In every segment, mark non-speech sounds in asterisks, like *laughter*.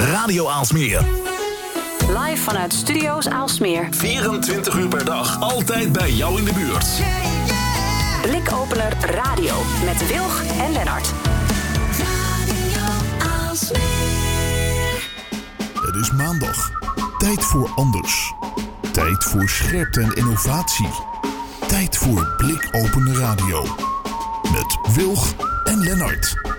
Radio Aalsmeer. Live vanuit Studio's Aalsmeer. 24 uur per dag. Altijd bij jou in de buurt. Blikopener Radio met Wilg en Lennart. Het is maandag. Tijd voor anders. Tijd voor scherpte en innovatie. Tijd voor Blikopener Radio. Met Wilg en Lennart.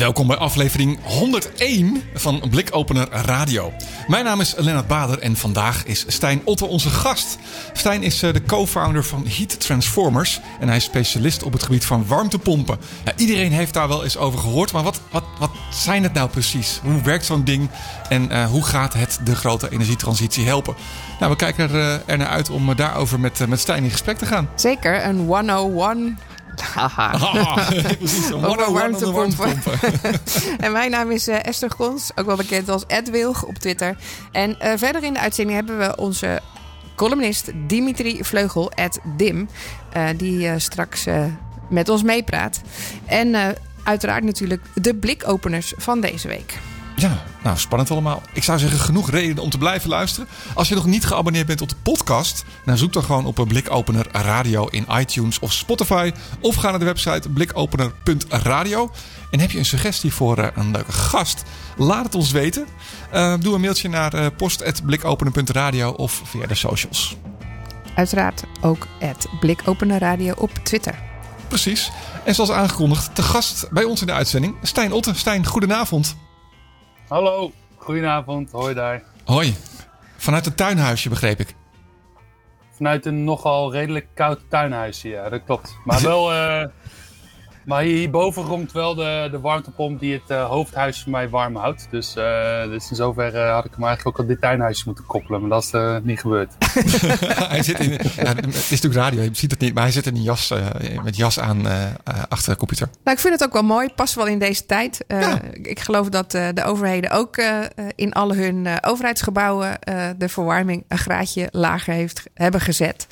Welkom bij aflevering 101 van Blikopener Radio. Mijn naam is Lennart Bader en vandaag is Stijn Otte onze gast. Stijn is eh, de co-founder van Heat Transformers en hij is specialist op het gebied van warmtepompen. Ja, iedereen heeft daar wel eens over gehoord, maar wat, wat, wat zijn het nou precies? Hoe werkt zo'n ding en uh, hoe gaat het de grote energietransitie helpen? Nou, we kijken er, uh, er naar uit om daarover met, met Stijn in gesprek te gaan. Zeker, een 101 Haha. Ah, *laughs* precies, een Over 101 warmtepompen. en mijn naam is uh, Esther Gons, ook wel bekend als Ed Wilg op Twitter. En uh, verder in de uitzending hebben we onze columnist Dimitri Vleugel, Ed Dim, uh, die straks met ons meepraat. En uiteraard natuurlijk de blikopeners van deze week. Ja, nou spannend allemaal. Ik zou zeggen, genoeg reden om te blijven luisteren. Als je nog niet geabonneerd bent op de podcast, dan zoek dan gewoon op een blikopener radio in iTunes of Spotify. Of ga naar de website blikopener.radio. En heb je een suggestie voor uh, een leuke gast? Laat het ons weten. Uh, doe een mailtje naar post.blikopener.radio of via de socials. Uiteraard ook Blikopener Radio op Twitter. Precies. En zoals aangekondigd, te gast bij ons in de uitzending, Stijn Otte. Stijn, goedenavond. Hallo, goedenavond, hoi daar. Hoi, vanuit een tuinhuisje begreep ik. Vanuit een nogal redelijk koud tuinhuisje, ja, dat klopt. Maar *laughs* wel, uh, maar hierboven romt wel de, de warmtepomp die het uh, hoofdhuis voor mij warm houdt. Dus, uh, dus in zoverre had ik hem eigenlijk ook al dit tuinhuisje moeten koppelen, maar dat is uh, niet gebeurd. *laughs* hij zit in, ja, het is natuurlijk radio, je ziet het niet, maar hij zit in een jas, met jas aan achter de computer. Nou, ik vind het ook wel mooi, past wel in deze tijd. Ja. Ik geloof dat de overheden ook in alle hun overheidsgebouwen de verwarming een graadje lager heeft, hebben gezet.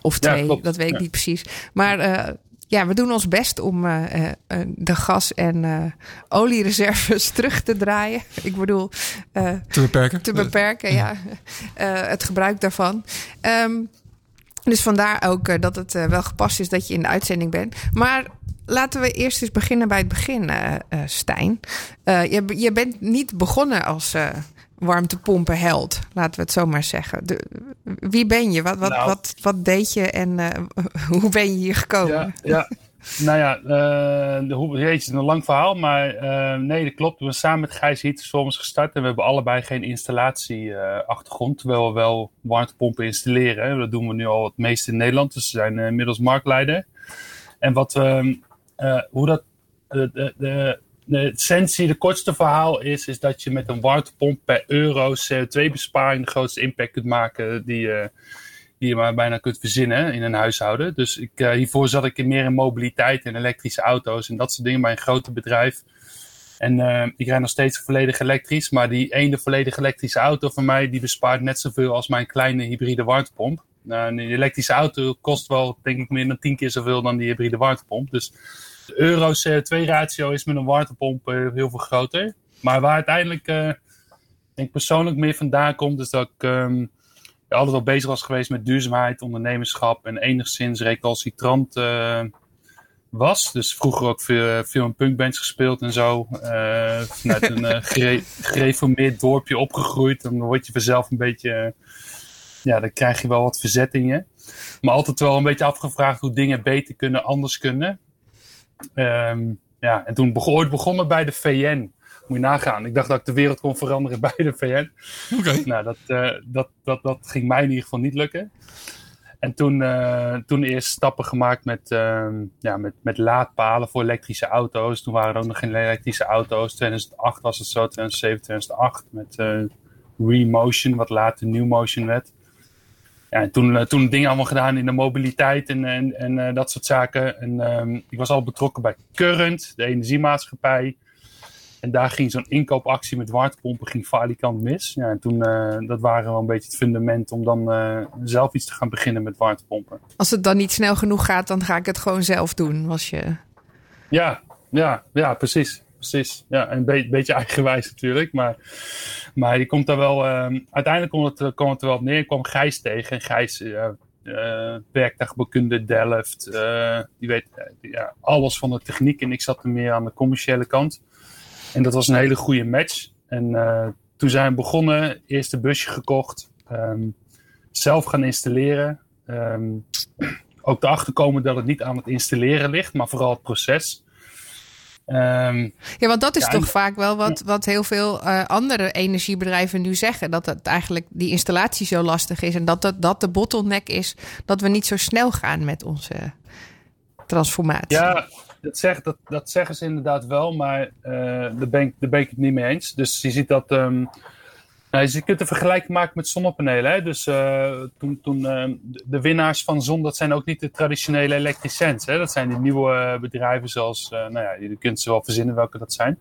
of twee, ja, dat weet ik ja. niet precies. Maar ja, we doen ons best om uh, uh, de gas- en uh, oliereserves *laughs* terug te draaien. Ik bedoel... te beperken. Te beperken, ja. het gebruik daarvan. Um, dus vandaar ook dat het wel gepast is dat je in de uitzending bent. Maar laten we eerst eens beginnen bij het begin, Stijn. je, je bent niet begonnen als warmtepompenheld, laten we het zo maar zeggen. De, wie ben je? Wat, wat, nou, wat, wat deed je en uh, *laughs* hoe ben je hier gekomen? Ja, ja. nou ja, uh, de, hoe het een lang verhaal, maar uh, nee, dat klopt. We zijn samen met Gijs Heaters gestart en we hebben allebei geen installatieachtergrond, terwijl we wel warmtepompen installeren. Dat doen we nu al het meest in Nederland, dus we zijn inmiddels marktleider. En wat, hoe dat, de, de de essentie, de kortste verhaal is, is dat je met een warmtepomp per euro CO2-besparing de grootste impact kunt maken die, uh, die je maar bijna kunt verzinnen in een huishouden. Dus ik, uh, hiervoor zat ik meer in mobiliteit en elektrische auto's en dat soort dingen bij een grote bedrijf. En uh, ik rijd nog steeds volledig elektrisch, maar die ene volledig elektrische auto van mij, die bespaart net zoveel als mijn kleine hybride warmtepomp. Nou, een elektrische auto kost wel, denk ik, meer dan tien keer zoveel dan die hybride warmtepomp. Dus de euro CO2-ratio is met een warmtepomp uh, heel veel groter. Maar waar uiteindelijk, uh, denk persoonlijk meer vandaan komt, is dat ik um, altijd al bezig was geweest met duurzaamheid, ondernemerschap en enigszins recalcitrant uh, was. Dus vroeger ook veel, veel in punkbands gespeeld en zo. vanuit een *laughs* gere gereformeerd dorpje opgegroeid. Dan word je vanzelf een beetje, ja, dan krijg je wel wat verzet in je. Maar altijd wel een beetje afgevraagd hoe dingen beter kunnen, anders kunnen. Um, ja, en toen begon, ooit begonnen bij de VN. Moet je nagaan. Ik dacht dat ik de wereld kon veranderen *laughs* bij de VN. Oké. Okay. Nou, dat, uh, dat, dat, dat ging mij in ieder geval niet lukken. En toen, uh, toen eerst stappen gemaakt met, uh, ja, met, met laadpalen voor elektrische auto's. Toen waren er ook nog geen elektrische auto's. 2008 was het zo, 2007, 2008. Met uh, Remotion, wat later New Motion werd ja, en toen, uh, toen dingen allemaal gedaan in de mobiliteit en, en, en uh, dat soort zaken. En um, ik was al betrokken bij Current, de energiemaatschappij. En daar ging zo'n inkoopactie met warmtepompen ging falikant mis. Ja, en toen, uh, dat waren wel een beetje het fundament om dan zelf iets te gaan beginnen met warmtepompen. Als het dan niet snel genoeg gaat, dan ga ik het gewoon zelf doen, was je... Ja, ja, ja, precies. Precies. Ja, een be beetje eigenwijs natuurlijk. Maar, maar die komt daar wel. Uh, uiteindelijk komt het, het er wel op neer. Ik kwam Gijs tegen. En Gijs, uh, uh, werktuigbekunde Delft. Uh, die weet alles van de techniek. En ik zat er meer aan de commerciële kant. En dat was een hele goede match. En toen zijn we begonnen. Eerste busje gekocht. Um, zelf gaan installeren. Um, ook erachter komen dat het niet aan het installeren ligt, maar vooral het proces. Um, ja, want dat is ja, toch en, vaak wel wat, wat heel veel uh, andere energiebedrijven nu zeggen. Dat het eigenlijk die installatie zo lastig is. En dat, dat dat de bottleneck is dat we niet zo snel gaan met onze transformatie. Ja, dat, zeg, dat, dat zeggen ze inderdaad wel, maar uh, daar, ben ik, daar ben ik het niet mee eens. Dus je ziet dat. Um, nou, je kunt een vergelijking maken met zonnepanelen. Hè? Dus uh, toen, toen uh, de winnaars van zon, dat zijn ook niet de traditionele elektriciëns. Hè? Dat zijn die nieuwe bedrijven zoals, uh, nou ja, je kunt ze wel verzinnen welke dat zijn.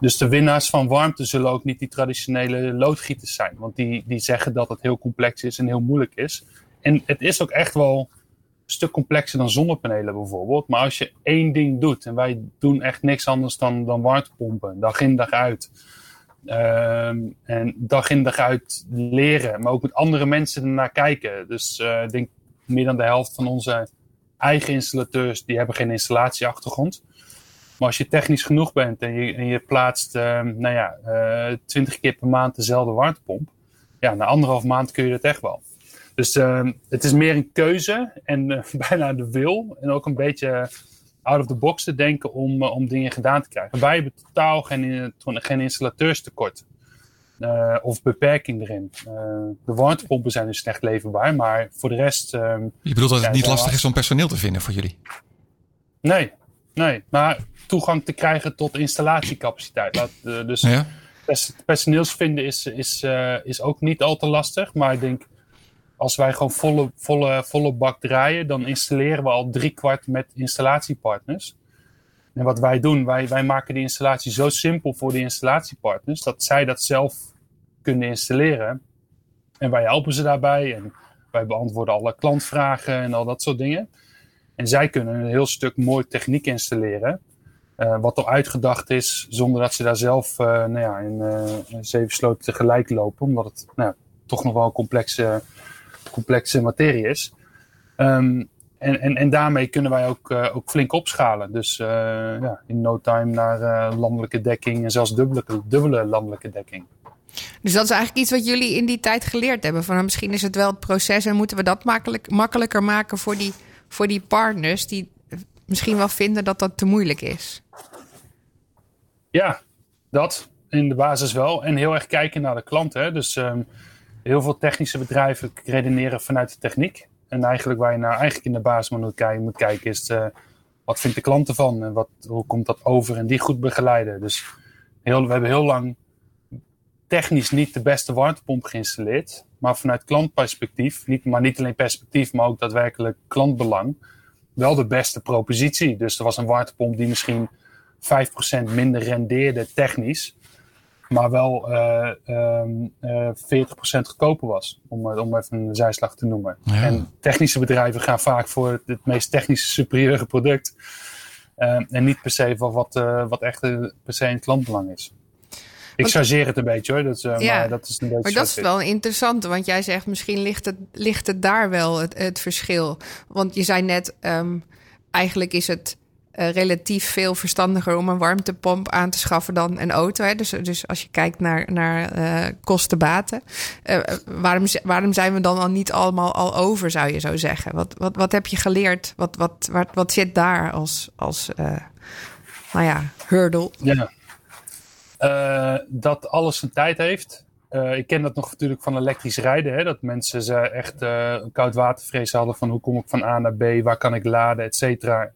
Dus de winnaars van warmte zullen ook niet die traditionele loodgieters zijn. Want die, die zeggen dat het heel complex is en heel moeilijk is. En het is ook echt wel een stuk complexer dan zonnepanelen bijvoorbeeld. Maar als je één ding doet, en wij doen echt niks anders dan, dan warmtepompen, dag in dag uit Um, en dag in dag uit leren, maar ook met andere mensen ernaar kijken. Dus uh, ik denk meer dan de helft van onze eigen installateurs, die hebben geen installatieachtergrond. Maar als je technisch genoeg bent en je, en je plaatst, uh, nou ja, uh, twintig keer per maand dezelfde warmtepomp. Ja, na anderhalf maand kun je dat echt wel. Dus uh, het is meer een keuze en uh, *laughs* bijna de wil. En ook een beetje out of the box te denken om, uh, om dingen gedaan te krijgen. Wij hebben totaal geen, geen installateurstekort. Uh, of beperking erin. Uh, de warmtepompen zijn dus slecht leverbaar, maar voor de rest. Je bedoelt dat het niet lastig is om personeel te vinden voor jullie? Nee, nee. Maar toegang te krijgen tot installatiecapaciteit. Laat, dus ja? personeels vinden is, is, is ook niet al te lastig. Maar ik denk als wij gewoon volle, volle, volle bak draaien, dan installeren we al drie kwart met installatiepartners. En wat wij doen, wij, wij maken die installatie zo simpel voor de installatiepartners dat zij dat zelf kunnen installeren. En wij helpen ze daarbij en wij beantwoorden alle klantvragen en al dat soort dingen. En zij kunnen een heel stuk mooi techniek installeren. Uh, wat al uitgedacht is, zonder dat ze daar zelf uh, nou ja, in uh, zeven sloten tegelijk lopen. Omdat het nou, toch nog wel een complexe complexe materie is. Um, en, en, en daarmee kunnen wij ook, uh, ook flink opschalen. Dus uh, ja, in no time naar uh, landelijke dekking en zelfs dubbele, dubbele landelijke dekking. Dus dat is eigenlijk iets wat jullie in die tijd geleerd hebben. Van, nou, misschien is het wel het proces en moeten we dat makkelijk, makkelijker maken voor die, voor die partners die misschien wel vinden dat dat te moeilijk is. Ja, dat in de basis wel. En heel erg kijken naar de klant. Hè? Dus um, heel veel technische bedrijven redeneren vanuit de techniek. En eigenlijk waar je nou eigenlijk in de basis moet kijken, moet kijken is uh, wat vindt de klant ervan en wat, hoe komt dat over en die goed begeleiden. Dus we hebben heel lang technisch niet de beste warmtepomp geïnstalleerd, maar vanuit klantperspectief, niet, maar niet alleen perspectief, maar ook daadwerkelijk klantbelang, wel de beste propositie. Dus er was een warmtepomp die misschien 5% minder rendeerde technisch, maar wel um, uh, 40% goedkoper was. Om, eh, om even een zijslag te noemen. Ja. En technische bedrijven gaan vaak voor het, het meest technische superieure product. En niet per se voor wat, wat echt per se een klantbelang is. Ik chargeer het een beetje hoor. Dat is, uh, ja, maar dat is een beetje Maar dat is wel interessant, want jij zegt misschien ligt het, ligt het daar wel het, het verschil. Want je zei net, um, eigenlijk is het uh, relatief veel verstandiger om een warmtepomp aan te schaffen dan een auto. Hè? Dus, dus als je kijkt naar, naar uh, kosten-baten. Uh, waarom, waarom zijn we dan al niet allemaal al over, zou je zo zeggen? Wat, wat, wat heb je geleerd? Wat, wat, wat, zit daar als, als nou ja, hurdle? Ja. dat alles zijn tijd heeft. ik ken dat nog natuurlijk van elektrisch rijden. Hè? Dat mensen ze echt een koud watervrees hadden van hoe kom ik van A naar B, waar kan ik laden, et cetera.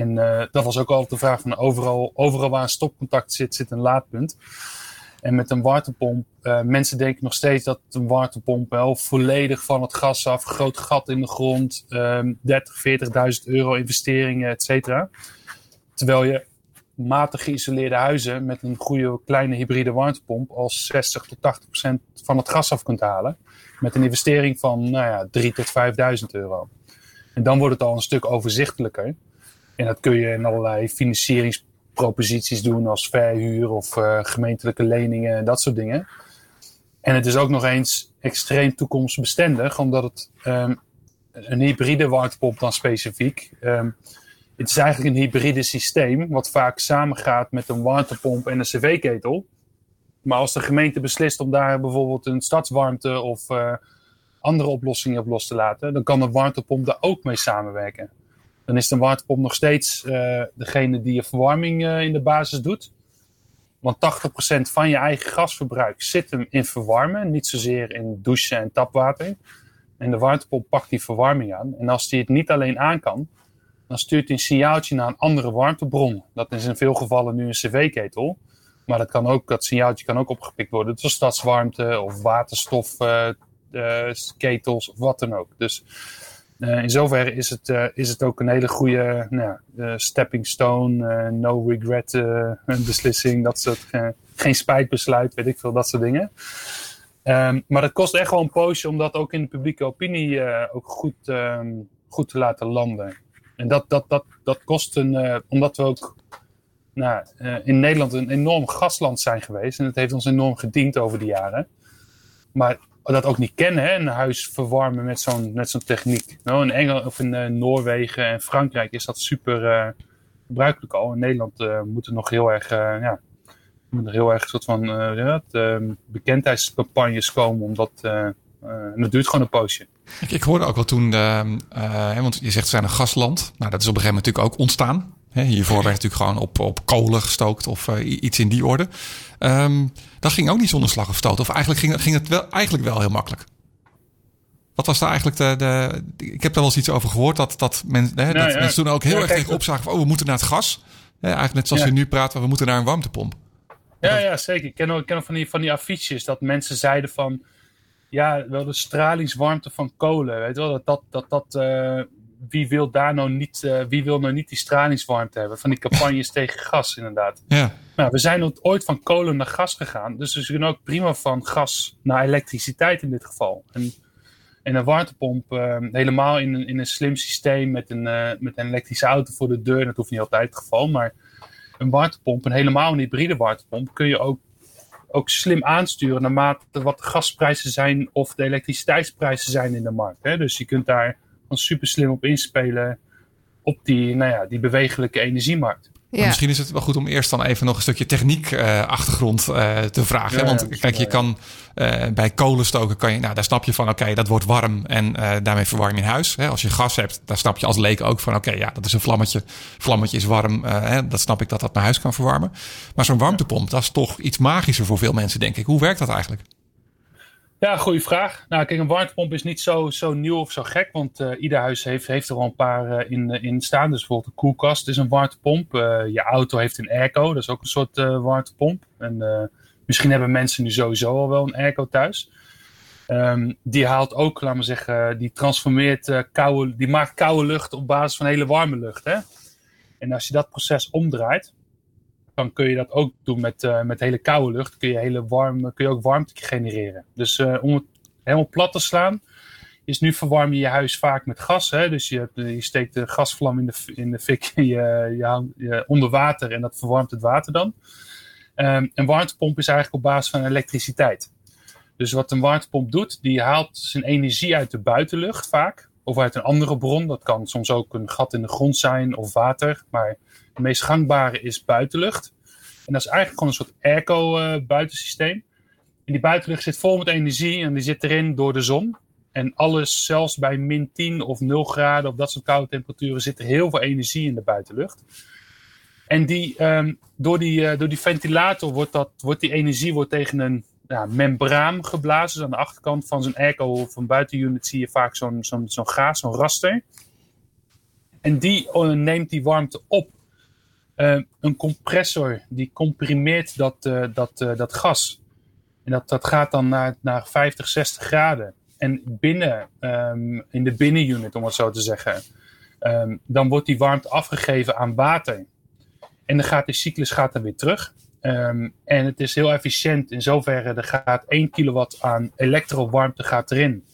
En uh, dat was ook altijd de vraag van overal, overal waar een stopcontact zit, zit een laadpunt. En met een warmtepomp, uh, mensen denken nog steeds dat een warmtepomp wel volledig van het gas af, groot gat in de grond, um, 30, 40.000 euro investeringen, et cetera. Terwijl je matig geïsoleerde huizen met een goede kleine hybride warmtepomp al 60 tot 80 procent van het gas af kunt halen. Met een investering van nou ja, 3 tot 5.000 euro. En dan wordt het al een stuk overzichtelijker. En dat kun je in allerlei financieringsproducten proposities doen als verhuur of uh, gemeentelijke leningen en dat soort dingen. En het is ook nog eens extreem toekomstbestendig, omdat het um, een hybride warmtepomp dan specifiek. Um, het is eigenlijk een hybride systeem, wat vaak samengaat met een warmtepomp en een cv-ketel. Maar als de gemeente beslist om daar bijvoorbeeld een stadswarmte of uh, andere oplossingen op los te laten, dan kan de warmtepomp daar ook mee samenwerken. Dan is de warmtepomp nog steeds uh, degene die je verwarming uh, in de basis doet. Want 80% van je eigen gasverbruik zit hem in verwarmen, niet zozeer in douchen en tapwater. En de warmtepomp pakt die verwarming aan. En als die het niet alleen aan kan, dan stuurt hij een signaaltje naar een andere warmtebron. Dat is in veel gevallen nu een cv-ketel. Maar dat, kan ook, dat signaaltje kan ook opgepikt worden door stadswarmte of waterstofketels uh, of wat dan ook. Dus uh, in zoverre is het, uh, is het ook een hele goede nou, stepping stone, no regret *laughs* beslissing, dat soort, geen spijtbesluit, weet ik veel, dat soort dingen. Um, maar het kost echt wel een poosje om dat ook in de publieke opinie ook goed, um, goed te laten landen. En dat, dat, dat, dat kost een, omdat we ook nou, in Nederland een enorm gasland zijn geweest. En het heeft ons enorm gediend over de jaren. Maar dat ook niet kennen, hè, een huis verwarmen met zo'n met zo'n techniek. Nou, in Engeland of in uh, Noorwegen en Frankrijk is dat super uh, gebruikelijk al. In Nederland moet er nog heel erg, ja, er heel erg soort van ja, bekendheidscampagnes komen. Omdat, en dat duurt gewoon een poosje. Ik, ik hoorde ook wel toen, want je zegt we zijn een gasland. Nou, dat is op een gegeven moment natuurlijk ook ontstaan. Hiervoor werd natuurlijk gewoon op, op kolen gestookt of uh, iets in die orde. Um, dat ging ook niet zonder slag of stoot. Of eigenlijk ging, ging het wel, eigenlijk wel heel makkelijk. Wat was daar eigenlijk de, de, Ik heb daar wel eens iets over gehoord. Dat, dat, men, hè, nou, dat ja. mensen toen ook heel ja, erg tegen opzagen van... oh, we moeten naar het gas. Hè, eigenlijk net zoals ja. je nu praat, we moeten naar een warmtepomp. Ja, ja zeker. Ik ken ook, ik ken ook van, die, van die affiches dat mensen zeiden van... ja, wel de stralingswarmte van kolen. Weet je wel, dat dat... dat, dat uh, wie wil daar nou niet, uh, wie wil nou niet die stralingswarmte hebben? Van die campagnes *laughs* tegen gas, inderdaad. Ja. Nou, we zijn ooit van kolen naar gas gegaan. Dus we kunnen ook prima van gas naar elektriciteit in dit geval. En, en een warmtepomp, uh, helemaal in een, in een slim systeem met een, uh, met een elektrische auto voor de deur. Dat hoeft niet altijd het geval. Maar een warmtepomp, en helemaal een hybride warmtepomp, kun je ook, ook slim aansturen naarmate wat de gasprijzen zijn of de elektriciteitsprijzen zijn in de markt. Hè? Dus je kunt daar super slim op inspelen op die, nou ja, die bewegelijke energiemarkt. Ja. Misschien is het wel goed om eerst dan even nog een stukje techniek uh, achtergrond uh, te vragen. Ja, Want kijk, je kan uh, bij kolen stoken, kan je, nou, daar snap je van, oké, okay, dat wordt warm en daarmee verwarm je huis. Hè? Als je gas hebt, daar snap je als leek ook van, oké, okay, ja, dat is een vlammetje. Vlammetje is warm, hè? dat snap ik dat dat mijn huis kan verwarmen. Maar zo'n warmtepomp, dat is toch iets magischer voor veel mensen, denk ik. Hoe werkt dat eigenlijk? Ja, goede vraag. Nou, kijk, een warmtepomp is niet zo, zo nieuw of zo gek, want uh, ieder huis heeft, heeft er al een paar uh, in, in staan. Dus bijvoorbeeld een koelkast is een warmtepomp. Je auto heeft een airco, dat is ook een soort warmtepomp. En misschien hebben mensen nu sowieso al wel een airco thuis. Um, die haalt ook, laten we zeggen, die transformeert koude, die maakt koude lucht op basis van hele warme lucht. Hè? En als je dat proces omdraait, dan kun je dat ook doen met, uh, met hele koude lucht. Kun je, hele warm, kun je ook warmte genereren. Dus uh, om het helemaal plat te slaan, is nu verwarm je je huis vaak met gas. Hè? Dus je, je steekt de gasvlam in de, in de fik *laughs* je, je, je, onder water en dat verwarmt het water dan. Um, een warmtepomp is eigenlijk op basis van elektriciteit. Dus wat een warmtepomp doet, die haalt zijn energie uit de buitenlucht vaak. Of uit een andere bron. Dat kan soms ook een gat in de grond zijn of water. Maar meest gangbare is buitenlucht. En dat is eigenlijk gewoon een soort airco-buitensysteem. Uh, en die buitenlucht zit vol met energie en die zit erin door de zon. En alles, zelfs bij min 10 of 0 graden of dat soort koude temperaturen, zit er heel veel energie in de buitenlucht. En die, um, door, die, uh, door die ventilator wordt, dat, wordt die energie wordt tegen een ja, membraan geblazen. Dus aan de achterkant van zo'n airco of een buitenunit zie je vaak zo'n zo'n zo'n gaas, zo'n raster. En die uh, neemt die warmte op. Uh, een compressor die comprimeert dat, uh, dat, uh, dat gas. En dat, dat gaat dan naar, naar 50, 60 graden. En binnen, um, in de binnenunit, om het zo te zeggen, um, dan wordt die warmte afgegeven aan water. En dan gaat de cyclus gaat dan weer terug. Um, en het is heel efficiënt in zoverre, er gaat 1 kilowatt aan elektrowarmte gaat erin.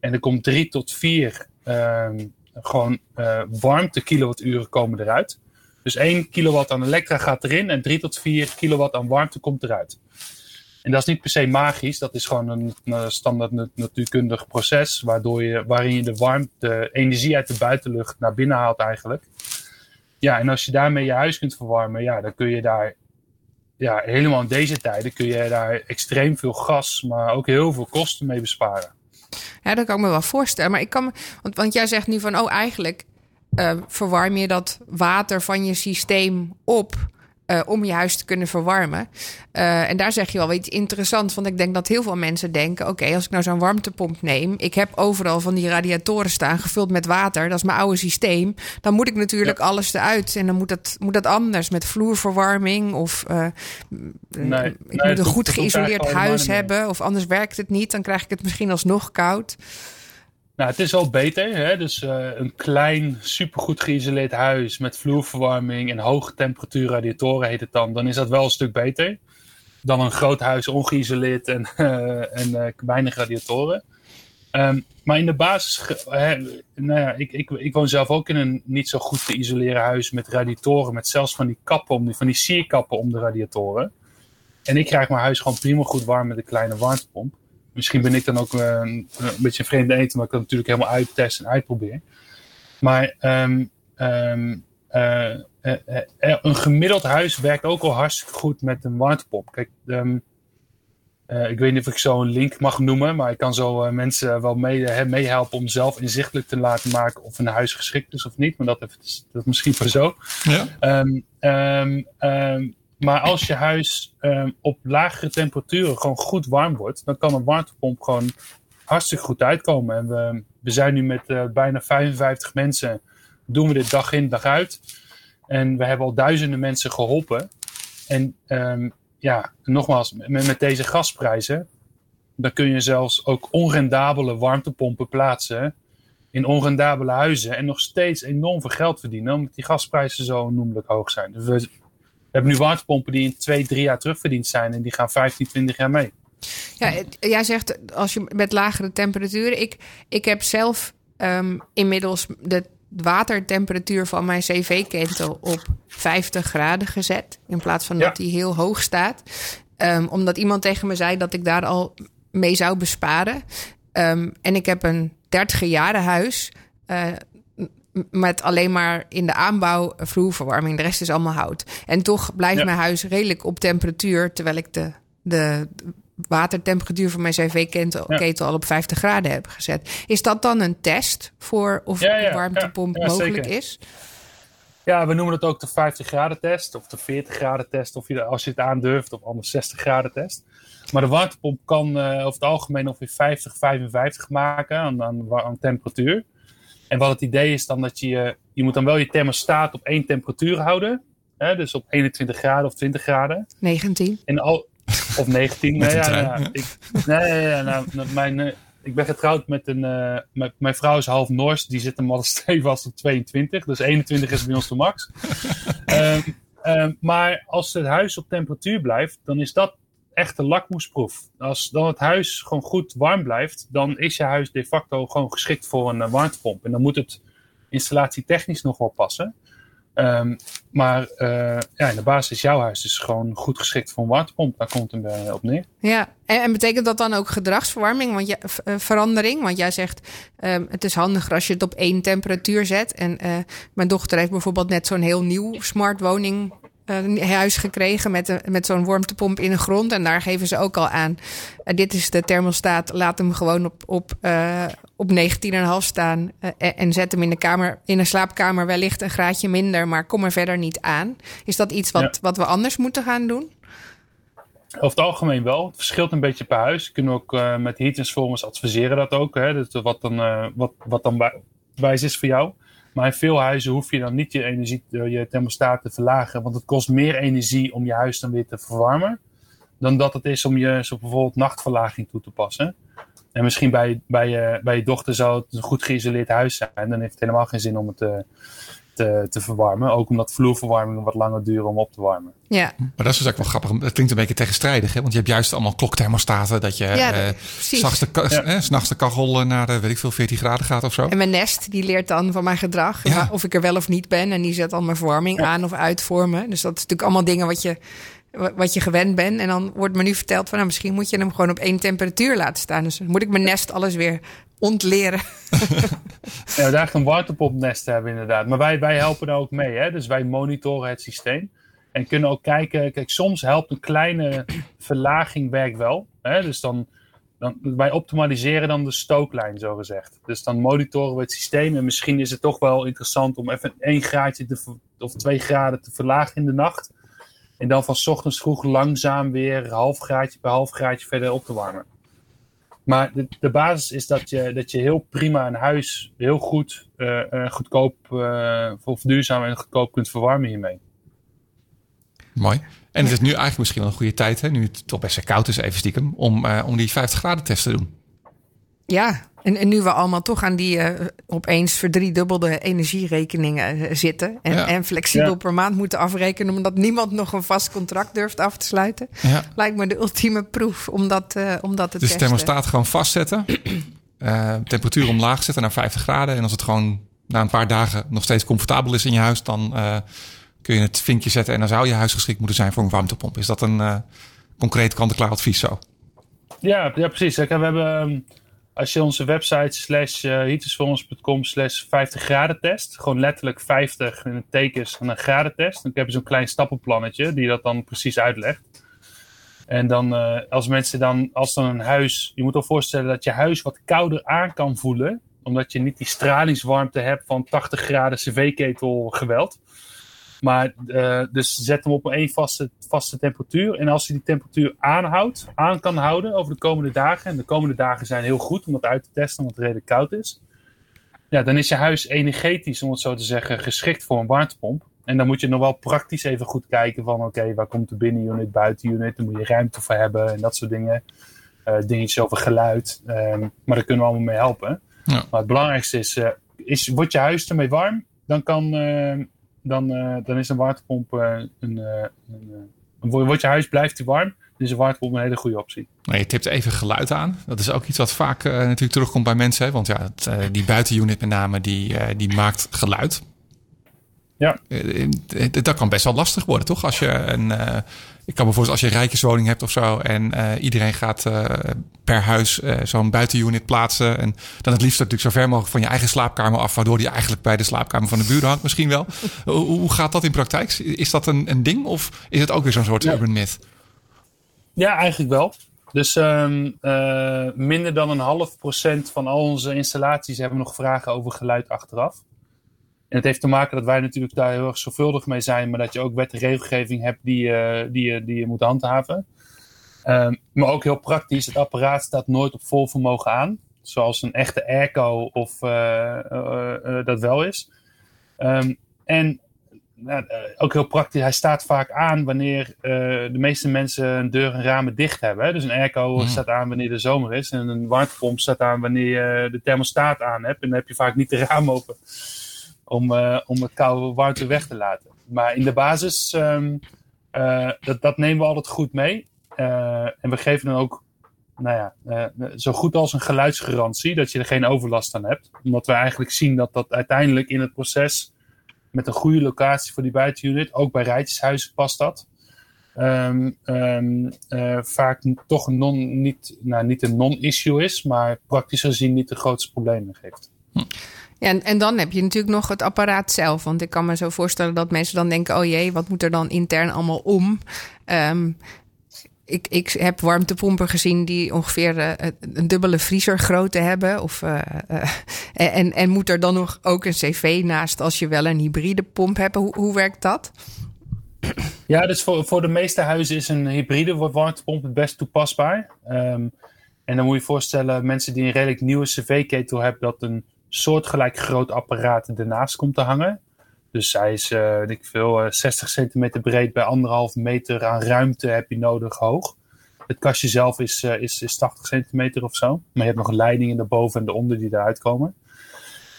En er komt 3 tot 4 gewoon warmte kilowatturen komen eruit. Dus 1 kilowatt aan elektra gaat erin en 3 tot 4 kilowatt aan warmte komt eruit. En dat is niet per se magisch, dat is gewoon een, standaard natuurkundig proces, waardoor je, waarin je de warmte, de energie uit de buitenlucht naar binnen haalt eigenlijk. Ja, en als je daarmee je huis kunt verwarmen, ja, dan kun je daar, ja, helemaal in deze tijden kun je daar extreem veel gas, maar ook heel veel kosten mee besparen. Ja, dat kan ik me wel voorstellen. Maar ik kan want, want jij zegt nu van, oh, eigenlijk uh, verwarm je dat water van je systeem op. Uh, om je huis te kunnen verwarmen. Uh, en daar zeg je wel iets interessants. Want ik denk dat heel veel mensen denken: oké, als ik nou zo'n warmtepomp neem. Ik heb overal van die radiatoren staan gevuld met water. Dat is mijn oude systeem. Dan moet ik natuurlijk ja. alles eruit. En dan moet dat, moet dat anders met vloerverwarming. Of uh, nee, ik nee, moet een goed geïsoleerd huis hebben. Of anders werkt het niet. Dan krijg ik het misschien alsnog koud. Nou, het is wel beter. Hè? Dus uh, een klein, supergoed geïsoleerd huis met vloerverwarming en hoge temperatuur radiatoren heet het dan. Dan is dat wel een stuk beter dan een groot huis ongeïsoleerd en, uh, *laughs* en uh, weinig radiatoren. Um, maar in de basis, hè, nou ja, ik, ik, ik woon zelf ook in een niet zo goed geïsoleerd huis met radiatoren, met zelfs van die kappen, om, van die sierkappen om de radiatoren. En ik krijg mijn huis gewoon prima goed warm met een kleine warmtepomp misschien ben ik dan ook uh, een, een, beetje een vreemde eten, maar ik kan natuurlijk helemaal uittest en uitproberen. Maar um, um, uh, uh, een gemiddeld huis werkt ook al hartstikke goed met een warmtepomp. Kijk, um, ik weet niet of ik zo een link mag noemen, maar ik kan zo mensen wel mee, meehelpen om zelf inzichtelijk te laten maken of een huis geschikt is of niet. Maar dat, even, dat misschien voor zo. Ja. Maar als je huis um, op lagere temperaturen gewoon goed warm wordt, dan kan een warmtepomp gewoon hartstikke goed uitkomen. En we, we zijn nu met uh, bijna 55 mensen, doen we dit dag in, dag uit. En we hebben al duizenden mensen geholpen. En um, ja, nogmaals, met, met deze gasprijzen, dan kun je zelfs ook onrendabele warmtepompen plaatsen in onrendabele huizen en nog steeds enorm veel geld verdienen, omdat die gasprijzen zo noemelijk hoog zijn. Dus hebben nu warmtepompen die in twee, drie jaar terugverdiend zijn en die gaan 15, 20 jaar mee. Ja, jij zegt als je met lagere temperaturen. Ik, ik heb zelf um, inmiddels de watertemperatuur van mijn cv-ketel op 50 graden gezet. In plaats van ja. dat die heel hoog staat. Um, omdat iemand tegen me zei dat ik daar al mee zou besparen. Um, en ik heb een 30 jaren huis. Uh, met alleen maar in de aanbouw vloerverwarming. De rest is allemaal hout. En toch blijft ja. mijn huis redelijk op temperatuur. Terwijl ik de, de watertemperatuur van mijn cv-ketel ja. al op 50 graden heb gezet. Is dat dan een test voor of ja, een warmtepomp mogelijk zeker. is? Ja, we noemen het ook de 50 graden test of de 40 graden test. Of je, als je het aandurft, of anders 60 graden test. Maar de warmtepomp kan uh, over het algemeen ongeveer 50, 55 maken aan, aan, aan temperatuur. En wat het idee is dan dat je, je moet dan wel je thermostaat op één temperatuur houden. Hè, dus op 21 graden of 20 graden. 19. En al, of 19. *laughs* nee, ja, ja, ik, nee, ja, nou, mijn, uh, ik ben getrouwd met een. Uh, mijn, mijn, vrouw is half Noors, die zit hem al stevast op 22. Dus 21 is bij ons de max. um, *laughs* um, maar als het huis op temperatuur blijft, dan is dat echte lakmoesproef. Als dan het huis gewoon goed warm blijft, dan is je huis de facto gewoon geschikt voor een uh, warmtepomp. En dan moet het installatietechnisch nog wel passen. Um, maar uh, ja, in de basis is jouw huis dus gewoon goed geschikt voor een warmtepomp. Daar komt het op neer. Ja, en, en, betekent dat dan ook gedragsverwarming? Want je, verandering? Want jij zegt um, het is handiger als je het op één temperatuur zet. En mijn dochter heeft bijvoorbeeld net zo'n heel nieuw smart woning een huis gekregen met, een, met zo'n warmtepomp in de grond. En daar geven ze ook al aan. Uh, dit is de thermostaat. Laat hem gewoon op, op, uh, op 19,5 staan. Uh, en zet hem in de kamer, in een slaapkamer wellicht een graadje minder. Maar kom er verder niet aan. Is dat iets wat, ja. wat we anders moeten gaan doen? Over het algemeen wel. Het verschilt een beetje per huis. Kunnen we ook met heat transformers adviseren dat ook. Hè? Dus wat dan, wat, wat dan wijs is voor jou. Maar in veel huizen hoef je dan niet je energie, je thermostaat te verlagen. Want het kost meer energie om je huis dan weer te verwarmen. Dan dat het is om je zo bijvoorbeeld nachtverlaging toe te passen. En misschien bij, bij, je, bij je dochter zou het een goed geïsoleerd huis zijn. Dan heeft het helemaal geen zin om het, uh, te, te verwarmen. Ook omdat vloerverwarmingen wat langer duren om op te warmen. Ja, Maar dat is dus ook wel grappig. Dat klinkt een beetje tegenstrijdig. Hè? Want je hebt juist allemaal klokthermostaten. Dat je Ja, eh, s'nachts de, Ja. eh, de kachel eh, naar, eh, weet ik veel, 14 graden gaat of zo. en mijn nest die leert dan van mijn gedrag. Ja. Of ik er wel of niet ben. En die zet dan mijn verwarming aan of uit voor me. Dus dat is natuurlijk allemaal dingen wat je, wat je gewend bent. En dan wordt me nu verteld van nou, misschien moet je hem gewoon op één temperatuur laten staan. Dus dan moet ik mijn nest alles weer ontleren. *laughs* Ja, we eigenlijk een warmtepompnest hebben inderdaad. Maar wij, wij helpen daar ook mee. Hè? Dus wij monitoren het systeem. En kunnen ook kijken. Kijk, soms helpt een kleine verlaging werkt wel. Hè? Dus dan, dan, wij optimaliseren dan de stooklijn, zo gezegd. Dus dan monitoren we het systeem. En misschien is het toch wel interessant om even één graadje te, of twee graden te verlagen in de nacht. En dan van ochtends vroeg langzaam weer half graadje per half graadje verder op te warmen. Maar de, de basis is dat je, dat je heel prima een huis heel goed, eh, eh, goedkoop, of duurzaam en goedkoop kunt verwarmen hiermee. Mooi. En het is nu eigenlijk misschien wel een goede tijd, hè, nu het toch best wel koud is, even stiekem, om, om die 50 graden test te doen. Ja, en, en nu we allemaal toch aan die eh, opeens verdriedubbelde energierekeningen eh, zitten. En, Ja. en flexibel Ja. per maand moeten afrekenen. omdat niemand nog een vast contract durft af te sluiten. Ja. Lijkt me de ultieme proef om dat, eh, om dat te Dus de testen. thermostaat gewoon vastzetten. *clears throat* Eh, temperatuur omlaag zetten naar 50 graden. En als het gewoon na een paar dagen nog steeds comfortabel is in je huis, dan eh, kun je het vinkje zetten. En dan zou je huis geschikt moeten zijn voor een warmtepomp. Is dat een eh, concreet kant-en-klaar advies zo? Ja, ja precies. Kijk, we hebben, ehm, als je onze website slash uh, heatersforums.com slash 50 graden test, gewoon letterlijk 50 in het tekens van een graden test, dan heb je zo'n klein stappenplannetje die dat dan precies uitlegt. En dan, eh, als mensen dan, als dan een huis, je moet wel voorstellen dat je huis wat kouder aan kan voelen, omdat je niet die stralingswarmte hebt van 80 graden cv-ketel geweld. Maar eh, dus zet hem op een één vaste, vaste temperatuur. En als je die temperatuur aanhoudt, aan kan houden over de komende dagen. En de komende dagen zijn heel goed om dat uit te testen, omdat het redelijk koud is. Ja, dan is je huis energetisch, om het zo te zeggen, geschikt voor een warmtepomp. En dan moet je nog wel praktisch even goed kijken van oké, waar komt de binnenunit, buitenunit. Daar moet je ruimte voor hebben en dat soort dingen. Uh, dingetjes over geluid. Um, maar daar kunnen we allemaal mee helpen. Ja. Maar het belangrijkste is, uh, is, wordt je huis ermee warm? Dan kan dan, uh, dan is een warmtepomp uh, een, uh, een wordt je huis blijft die warm, dan is een warmtepomp een hele goede optie. Nee, je tipt even geluid aan. Dat is ook iets wat vaak natuurlijk terugkomt bij mensen. Hè? Want ja, het, die buitenunit met name, die, die maakt geluid. Ja. dat kan best wel lastig worden, toch? Als je een, ik kan me voorstellen, als je een rijtjeswoning hebt of zo... en iedereen gaat per huis zo'n buitenunit plaatsen... en dan het liefst natuurlijk zo ver mogelijk van je eigen slaapkamer af... waardoor die eigenlijk bij de slaapkamer van de buren hangt misschien wel. *laughs* hoe, gaat dat in praktijk? Is dat een, een ding of is het ook weer zo'n soort ja. urban myth? Ja, eigenlijk wel. Dus um, uh, minder dan een half procent van al onze installaties hebben nog vragen over geluid achteraf. En het heeft te maken dat wij natuurlijk daar heel erg zorgvuldig mee zijn, maar dat je ook wet en regelgeving hebt die, uh, die, uh, die je moet handhaven. Um, maar ook heel praktisch, het apparaat staat nooit op vol vermogen aan. Zoals een echte airco of dat wel is. Um, en nou, ook heel praktisch, hij staat vaak aan wanneer de meeste mensen een deur en ramen dicht hebben. Hè? Dus een airco mm. staat aan wanneer de zomer is. En een warmtepomp staat aan wanneer je de thermostaat aan hebt. En dan heb je vaak niet de raam open om, uh, om het koude warmte weg te laten. Maar in de basis, um, uh, dat, dat nemen we altijd goed mee. en we geven dan ook nou ja, zo goed als een geluidsgarantie, dat je er geen overlast aan hebt. Omdat we eigenlijk zien dat dat uiteindelijk in het proces met een goede locatie voor die buitenunit. Ook bij rijtjeshuizen past dat. Um, uh, vaak toch een non, niet, nou, niet een non-issue is, maar praktisch gezien niet de grootste problemen geeft. Ja, en, en dan heb je natuurlijk nog het apparaat zelf. Want ik kan me zo voorstellen dat mensen dan denken: oh jee, wat moet er dan intern allemaal om? Um, ik, ik heb warmtepompen gezien die ongeveer uh, een dubbele vriezergrootte hebben. Of, uh, uh, en, en moet er dan nog ook een cv naast als je wel een hybride pomp hebt? Hoe, hoe werkt dat? Ja, dus voor, voor de meeste huizen is een hybride warmtepomp het best toepasbaar. Um, en dan moet je je voorstellen, mensen die een redelijk nieuwe cv-ketel hebben, dat een soortgelijk groot apparaat ernaast komt te hangen. Dus hij is, uh, ik veel, uh, 60 centimeter breed bij anderhalf meter aan ruimte heb je nodig hoog. Het kastje zelf is, uh, is, is 80 centimeter of zo. Maar je hebt nog een leiding in de boven en de onder die eruit komen.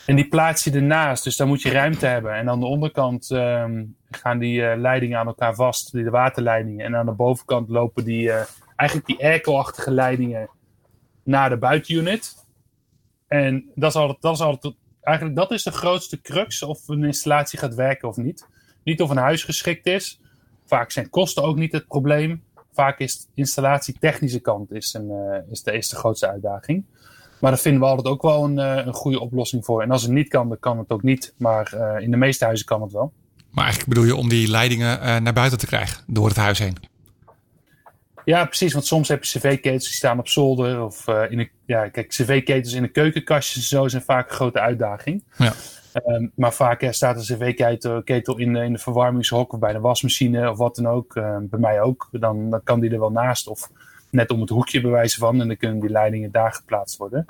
En die plaats je ernaast, dus daar moet je ruimte hebben. En aan de onderkant ehm, gaan die leidingen aan elkaar vast, die de waterleidingen. En aan de bovenkant lopen die, eigenlijk die airco-achtige leidingen naar de buitenunit. En dat is altijd, dat is altijd, eigenlijk dat is de grootste crux of een installatie gaat werken of niet. Niet of een huis geschikt is. Vaak zijn kosten ook niet het probleem. Vaak is de installatie technische kant is, een, uh, is, de, grootste uitdaging. Maar daar vinden we altijd ook wel een, een goede oplossing voor. En als het niet kan, dan kan het ook niet. Maar uh, in de meeste huizen kan het wel. Maar eigenlijk bedoel je om die leidingen naar buiten te krijgen door het huis heen? Ja, precies. Want soms heb je cv-ketels die staan op zolder. Of uh, in een, ja, kijk, cv-ketels in de keukenkastjes en zo zijn vaak een grote uitdaging. Ja. Um, maar vaak staat een cv-ketel in, in de verwarmingshok of bij de wasmachine of wat dan ook. Uh, bij mij ook. Dan, dan kan die er wel naast of net om het hoekje bewijzen van. En dan kunnen die leidingen daar geplaatst worden.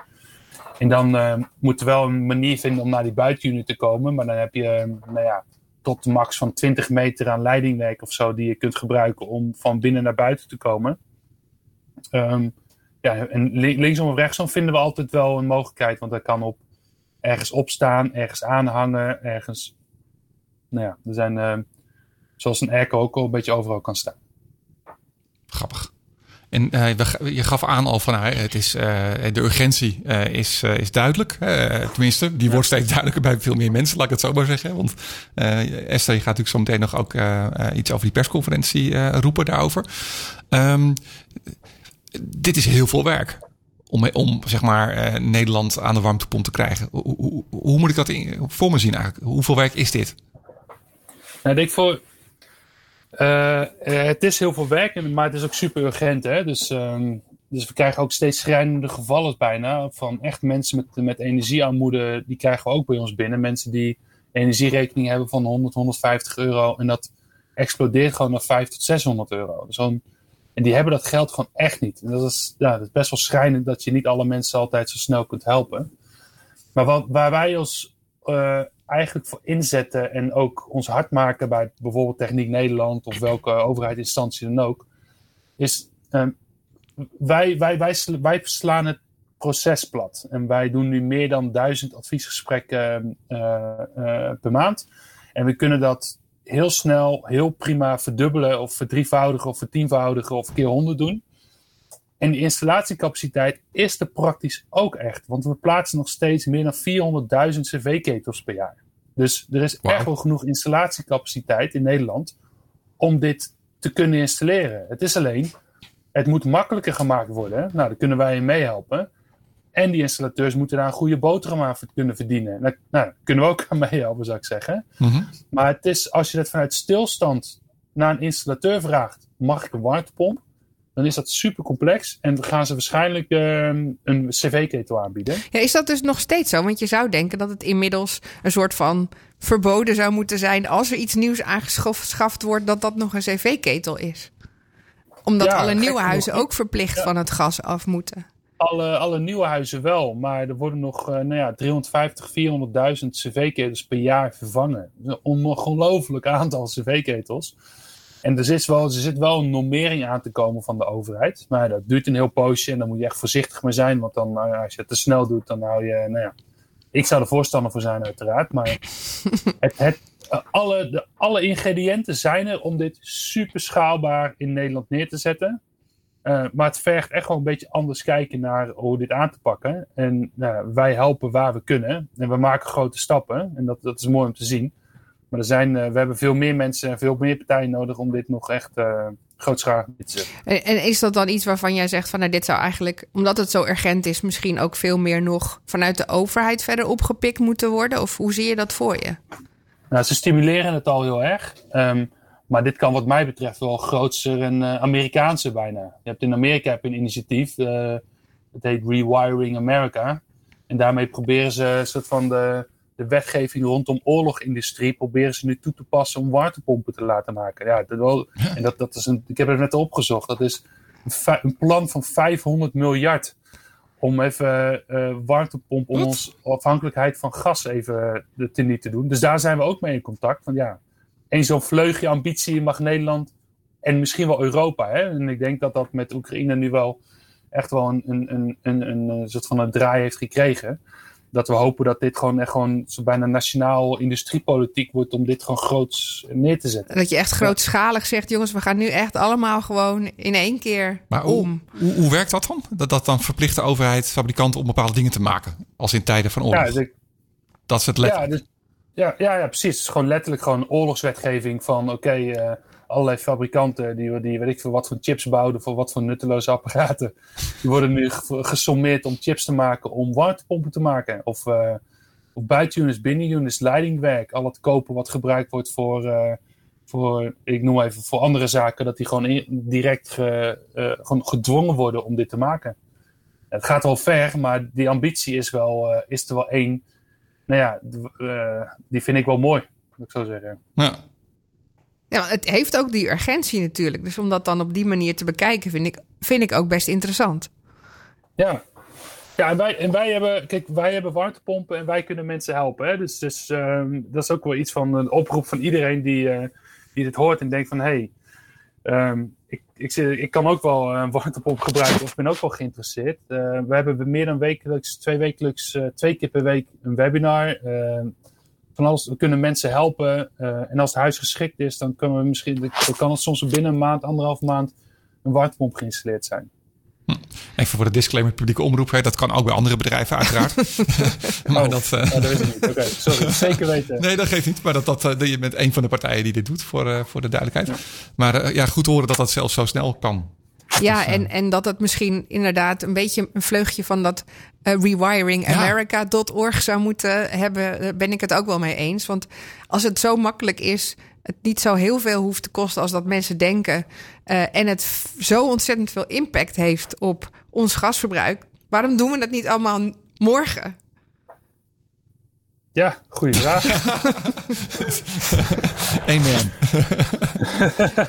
En dan uh, moet er wel een manier vinden om naar die buitenunit te komen. Maar dan heb je, nou ja, tot max van 20 meter aan leidingwerk of zo die je kunt gebruiken om van binnen naar buiten te komen. Um, ja, en linksom of rechtsom vinden we altijd wel een mogelijkheid, want dat kan op ergens opstaan, ergens aanhangen, ergens. Nou ja, er zijn, uh, zoals een airco ook al een beetje overal kan staan. Grappig. En uh, je gaf aan al van nou, het is, uh, de urgentie is, is duidelijk. tenminste, die wordt steeds duidelijker bij veel meer mensen, laat ik het zo maar zeggen. Want Esther, je gaat natuurlijk zo meteen nog ook iets over die persconferentie roepen daarover. Um, dit is heel veel werk. Om, om zeg maar Nederland aan de warmtepomp te krijgen. Hoe, hoe, hoe moet ik dat in, voor me zien eigenlijk? Hoeveel werk is dit? Nou, ik denk voor, uh, het is heel veel werk, maar het is ook super urgent. Hè? Dus, um, dus we krijgen ook steeds schrijnende gevallen bijna. Van echt mensen met, met energiearmoede, die krijgen we ook bij ons binnen. Mensen die energierekening hebben van 100, 150 euro. En dat explodeert gewoon naar 500 tot 600 euro. Dus en die hebben dat geld gewoon echt niet. En dat is, ja, is best wel schrijnend dat je niet alle mensen altijd zo snel kunt helpen. Maar wat, waar wij als uh, eigenlijk voor inzetten en ook ons hard maken bij bijvoorbeeld Techniek Nederland of welke overheidsinstantie dan ook, is um, wij, wij, wij, wij slaan het proces plat. En wij doen nu meer dan duizend adviesgesprekken uh, uh, per maand. En we kunnen dat heel snel, heel prima verdubbelen of verdrievoudigen of vertienvoudigen of keer honderd doen. En die installatiecapaciteit is er praktisch ook echt. Want we plaatsen nog steeds meer dan 400.000 cv-ketels per jaar. Dus er is wow. echt wel genoeg installatiecapaciteit in Nederland om dit te kunnen installeren. Het is alleen, het moet makkelijker gemaakt worden. Nou, daar kunnen wij in meehelpen. En die installateurs moeten daar een goede boterham aan kunnen verdienen. Nou, nou kunnen we ook aan meehelpen, zou ik zeggen. Mm -hmm. Maar het is, als je dat vanuit stilstand naar een installateur vraagt, mag ik een warmtepomp? Dan is dat super complex. En dan gaan ze waarschijnlijk uh, een cv-ketel aanbieden. Ja, is dat dus nog steeds zo? Want je zou denken dat het inmiddels een soort van verboden zou moeten zijn... als er iets nieuws aangeschaft wordt, dat dat nog een cv-ketel is. Omdat ja, alle nieuwe huizen nog. ook verplicht ja. van het gas af moeten. Alle, alle nieuwe huizen wel, maar er worden nog uh, nou ja, 350, 400.000 cv-ketels per jaar vervangen. Een ongelooflijk aantal cv-ketels. En er zit, wel, er zit wel een normering aan te komen van de overheid. Maar dat duurt een heel poosje en dan moet je echt voorzichtig mee zijn. Want dan, als je het te snel doet, dan hou je. Nou ja, ik zou er voorstander voor zijn, uiteraard. Maar *laughs* het, het, alle, de, alle ingrediënten zijn er om dit super schaalbaar in Nederland neer te zetten. Uh, maar het vergt echt wel een beetje anders kijken naar hoe dit aan te pakken. En nou, wij helpen waar we kunnen. En we maken grote stappen. En dat, dat is mooi om te zien. Maar er zijn, uh, we hebben veel meer mensen en veel meer partijen nodig om dit nog echt uh, grootschalig te zetten. En, en, is dat dan iets waarvan jij zegt van nou, dit zou eigenlijk, omdat het zo urgent is, misschien ook veel meer nog vanuit de overheid verder opgepikt moeten worden? Of hoe zie je dat voor je? Nou, ze stimuleren het al heel erg. Um, maar dit kan wat mij betreft wel grootser en uh, Amerikaanse bijna. Je hebt in Amerika heb je een initiatief, uh, dat heet Rewiring America. En daarmee proberen ze een soort van de, de wetgeving rondom oorlogindustrie proberen ze nu toe te passen om warmtepompen te laten maken. Ja, dat wel, en dat, dat is een, ik heb het net opgezocht. Dat is een, een plan van 500 miljard om even uh, warmtepomp, om ons afhankelijkheid van gas even uh, teniet te doen. Dus daar zijn we ook mee in contact. Van ja, één zo'n vleugje ambitie mag Nederland en misschien wel Europa. Hè? En ik denk dat dat met Oekraïne nu wel echt wel een, een, een, een, een soort van een draai heeft gekregen. Dat we hopen dat dit gewoon echt gewoon zo bijna nationaal industriepolitiek wordt om dit gewoon groots neer te zetten. Dat je echt grootschalig zegt, jongens, we gaan nu echt allemaal gewoon in één keer Maar om. hoe, hoe, hoe werkt dat dan? Dat dat dan verplicht de overheid, fabrikanten om bepaalde dingen te maken. Als in tijden van oorlog. Ja, dus, dat is het letterlijk. ja, dus, ja, ja, ja, precies. Het is gewoon letterlijk gewoon oorlogswetgeving van oké, eh, allerlei fabrikanten die, die weet ik veel wat voor chips bouwden voor wat voor nutteloze apparaten. Die worden nu ge- gesommeerd om chips te maken, om warmtepompen te maken. Of, eh of leidingwerk. Al het kopen wat gebruikt wordt voor, eh, voor, ik noem even, voor andere zaken. Dat die gewoon direct eh, gewoon gedwongen worden om dit te maken. Het gaat wel ver, maar die ambitie is, wel, is er wel één. Nou ja, die vind ik wel mooi, moet ik zo zeggen. Ja. Ja, het heeft ook die urgentie natuurlijk. Dus om dat dan op die manier te bekijken, vind ik, vind ik ook best interessant. Ja. Ja, en wij, en wij hebben, kijk, wij hebben warmtepompen en wij kunnen mensen helpen. Hè? Dus, dus ehm, dat is ook wel iets van een oproep van iedereen die, eh, die dit hoort en denkt van hé, hey, ehm, ik, ik, ik kan ook wel een warmtepomp gebruiken of ben ook wel geïnteresseerd. Eh, we hebben meer dan wekelijks, twee wekelijks, eh, twee keer per week een webinar. Van alles, we kunnen mensen helpen. eh, en als het huis geschikt is, dan, kunnen we misschien, dan kan het soms binnen een maand, anderhalf maand, een warmtepomp geïnstalleerd zijn. Even voor de disclaimer, publieke omroep. Hè, dat kan ook bij andere bedrijven uiteraard. *laughs* *laughs* maar Oh, dat, eh, oh, dat weet ik niet. Oké, sorry. *laughs* Zeker weten. nee, dat geeft niet. Maar dat, dat, eh, dat je bent een van de partijen die dit doet, voor, voor de duidelijkheid. Maar ja, goed horen dat dat zelfs zo snel kan. Ja, en, en dat het misschien inderdaad een beetje een vleugje van dat eh, rewiringamerica.org zou moeten hebben, daar ben ik het ook wel mee eens. Want als het zo makkelijk is, het niet zo heel veel hoeft te kosten als dat mensen denken. eh, en het zo ontzettend veel impact heeft op ons gasverbruik. Waarom doen we dat niet allemaal morgen? Ja, goede vraag. *laughs* Amen.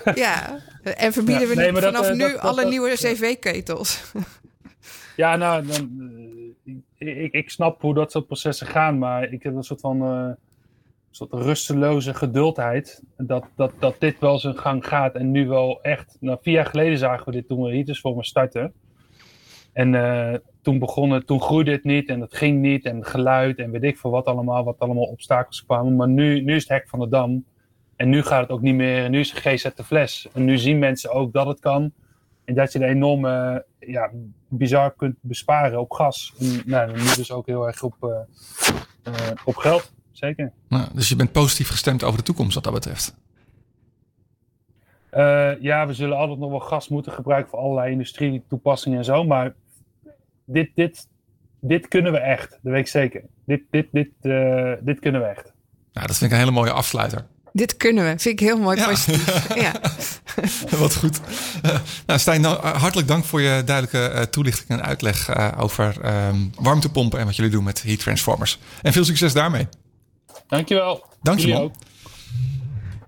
*laughs* Ja, en verbieden Ja, we nee, dat, vanaf nu dat- dat- alle dat- nieuwe cv-ketels. *laughs* Ja, nou, dan, eh, ik, ik snap hoe dat soort processen gaan, maar ik heb een soort van eh, soort rusteloze geduldheid. Dat, dat, dat dit wel zijn gang gaat en nu wel echt. Nou, vier jaar geleden zagen we dit toen we Heaters voor me starten. En eh, toen begon het, toen groeide het niet en het ging niet en geluid en weet ik veel wat allemaal, wat allemaal obstakels kwamen. Maar nu, nu is het hek van de dam. En nu gaat het ook niet meer, en nu is GZ de fles. En nu zien mensen ook dat het kan. En dat je er enorm eh, ja, bizar kunt besparen op gas. En, nou, nu dus ook heel erg op, eh, op geld. Zeker. Nou, dus je bent positief gestemd over de toekomst wat dat betreft. Ja, we zullen altijd nog wel gas moeten gebruiken voor allerlei industrietoepassingen en zo. Maar dit, dit, dit kunnen we echt. Dat weet ik zeker. Dit, dit, dit, eh, dit kunnen we echt. Nou, dat vind ik een hele mooie afsluiter. Dit kunnen we. Vind ik heel mooi Ja. positief. *laughs* Ja. *laughs* Wat goed. Eh, nou, Stijn, nou, eh, hartelijk dank voor je duidelijke toelichting en uitleg eh, over ehm, warmtepompen en wat jullie doen met heat transformers. En veel succes daarmee. Dankjewel. Dank je, Jullie man. ook.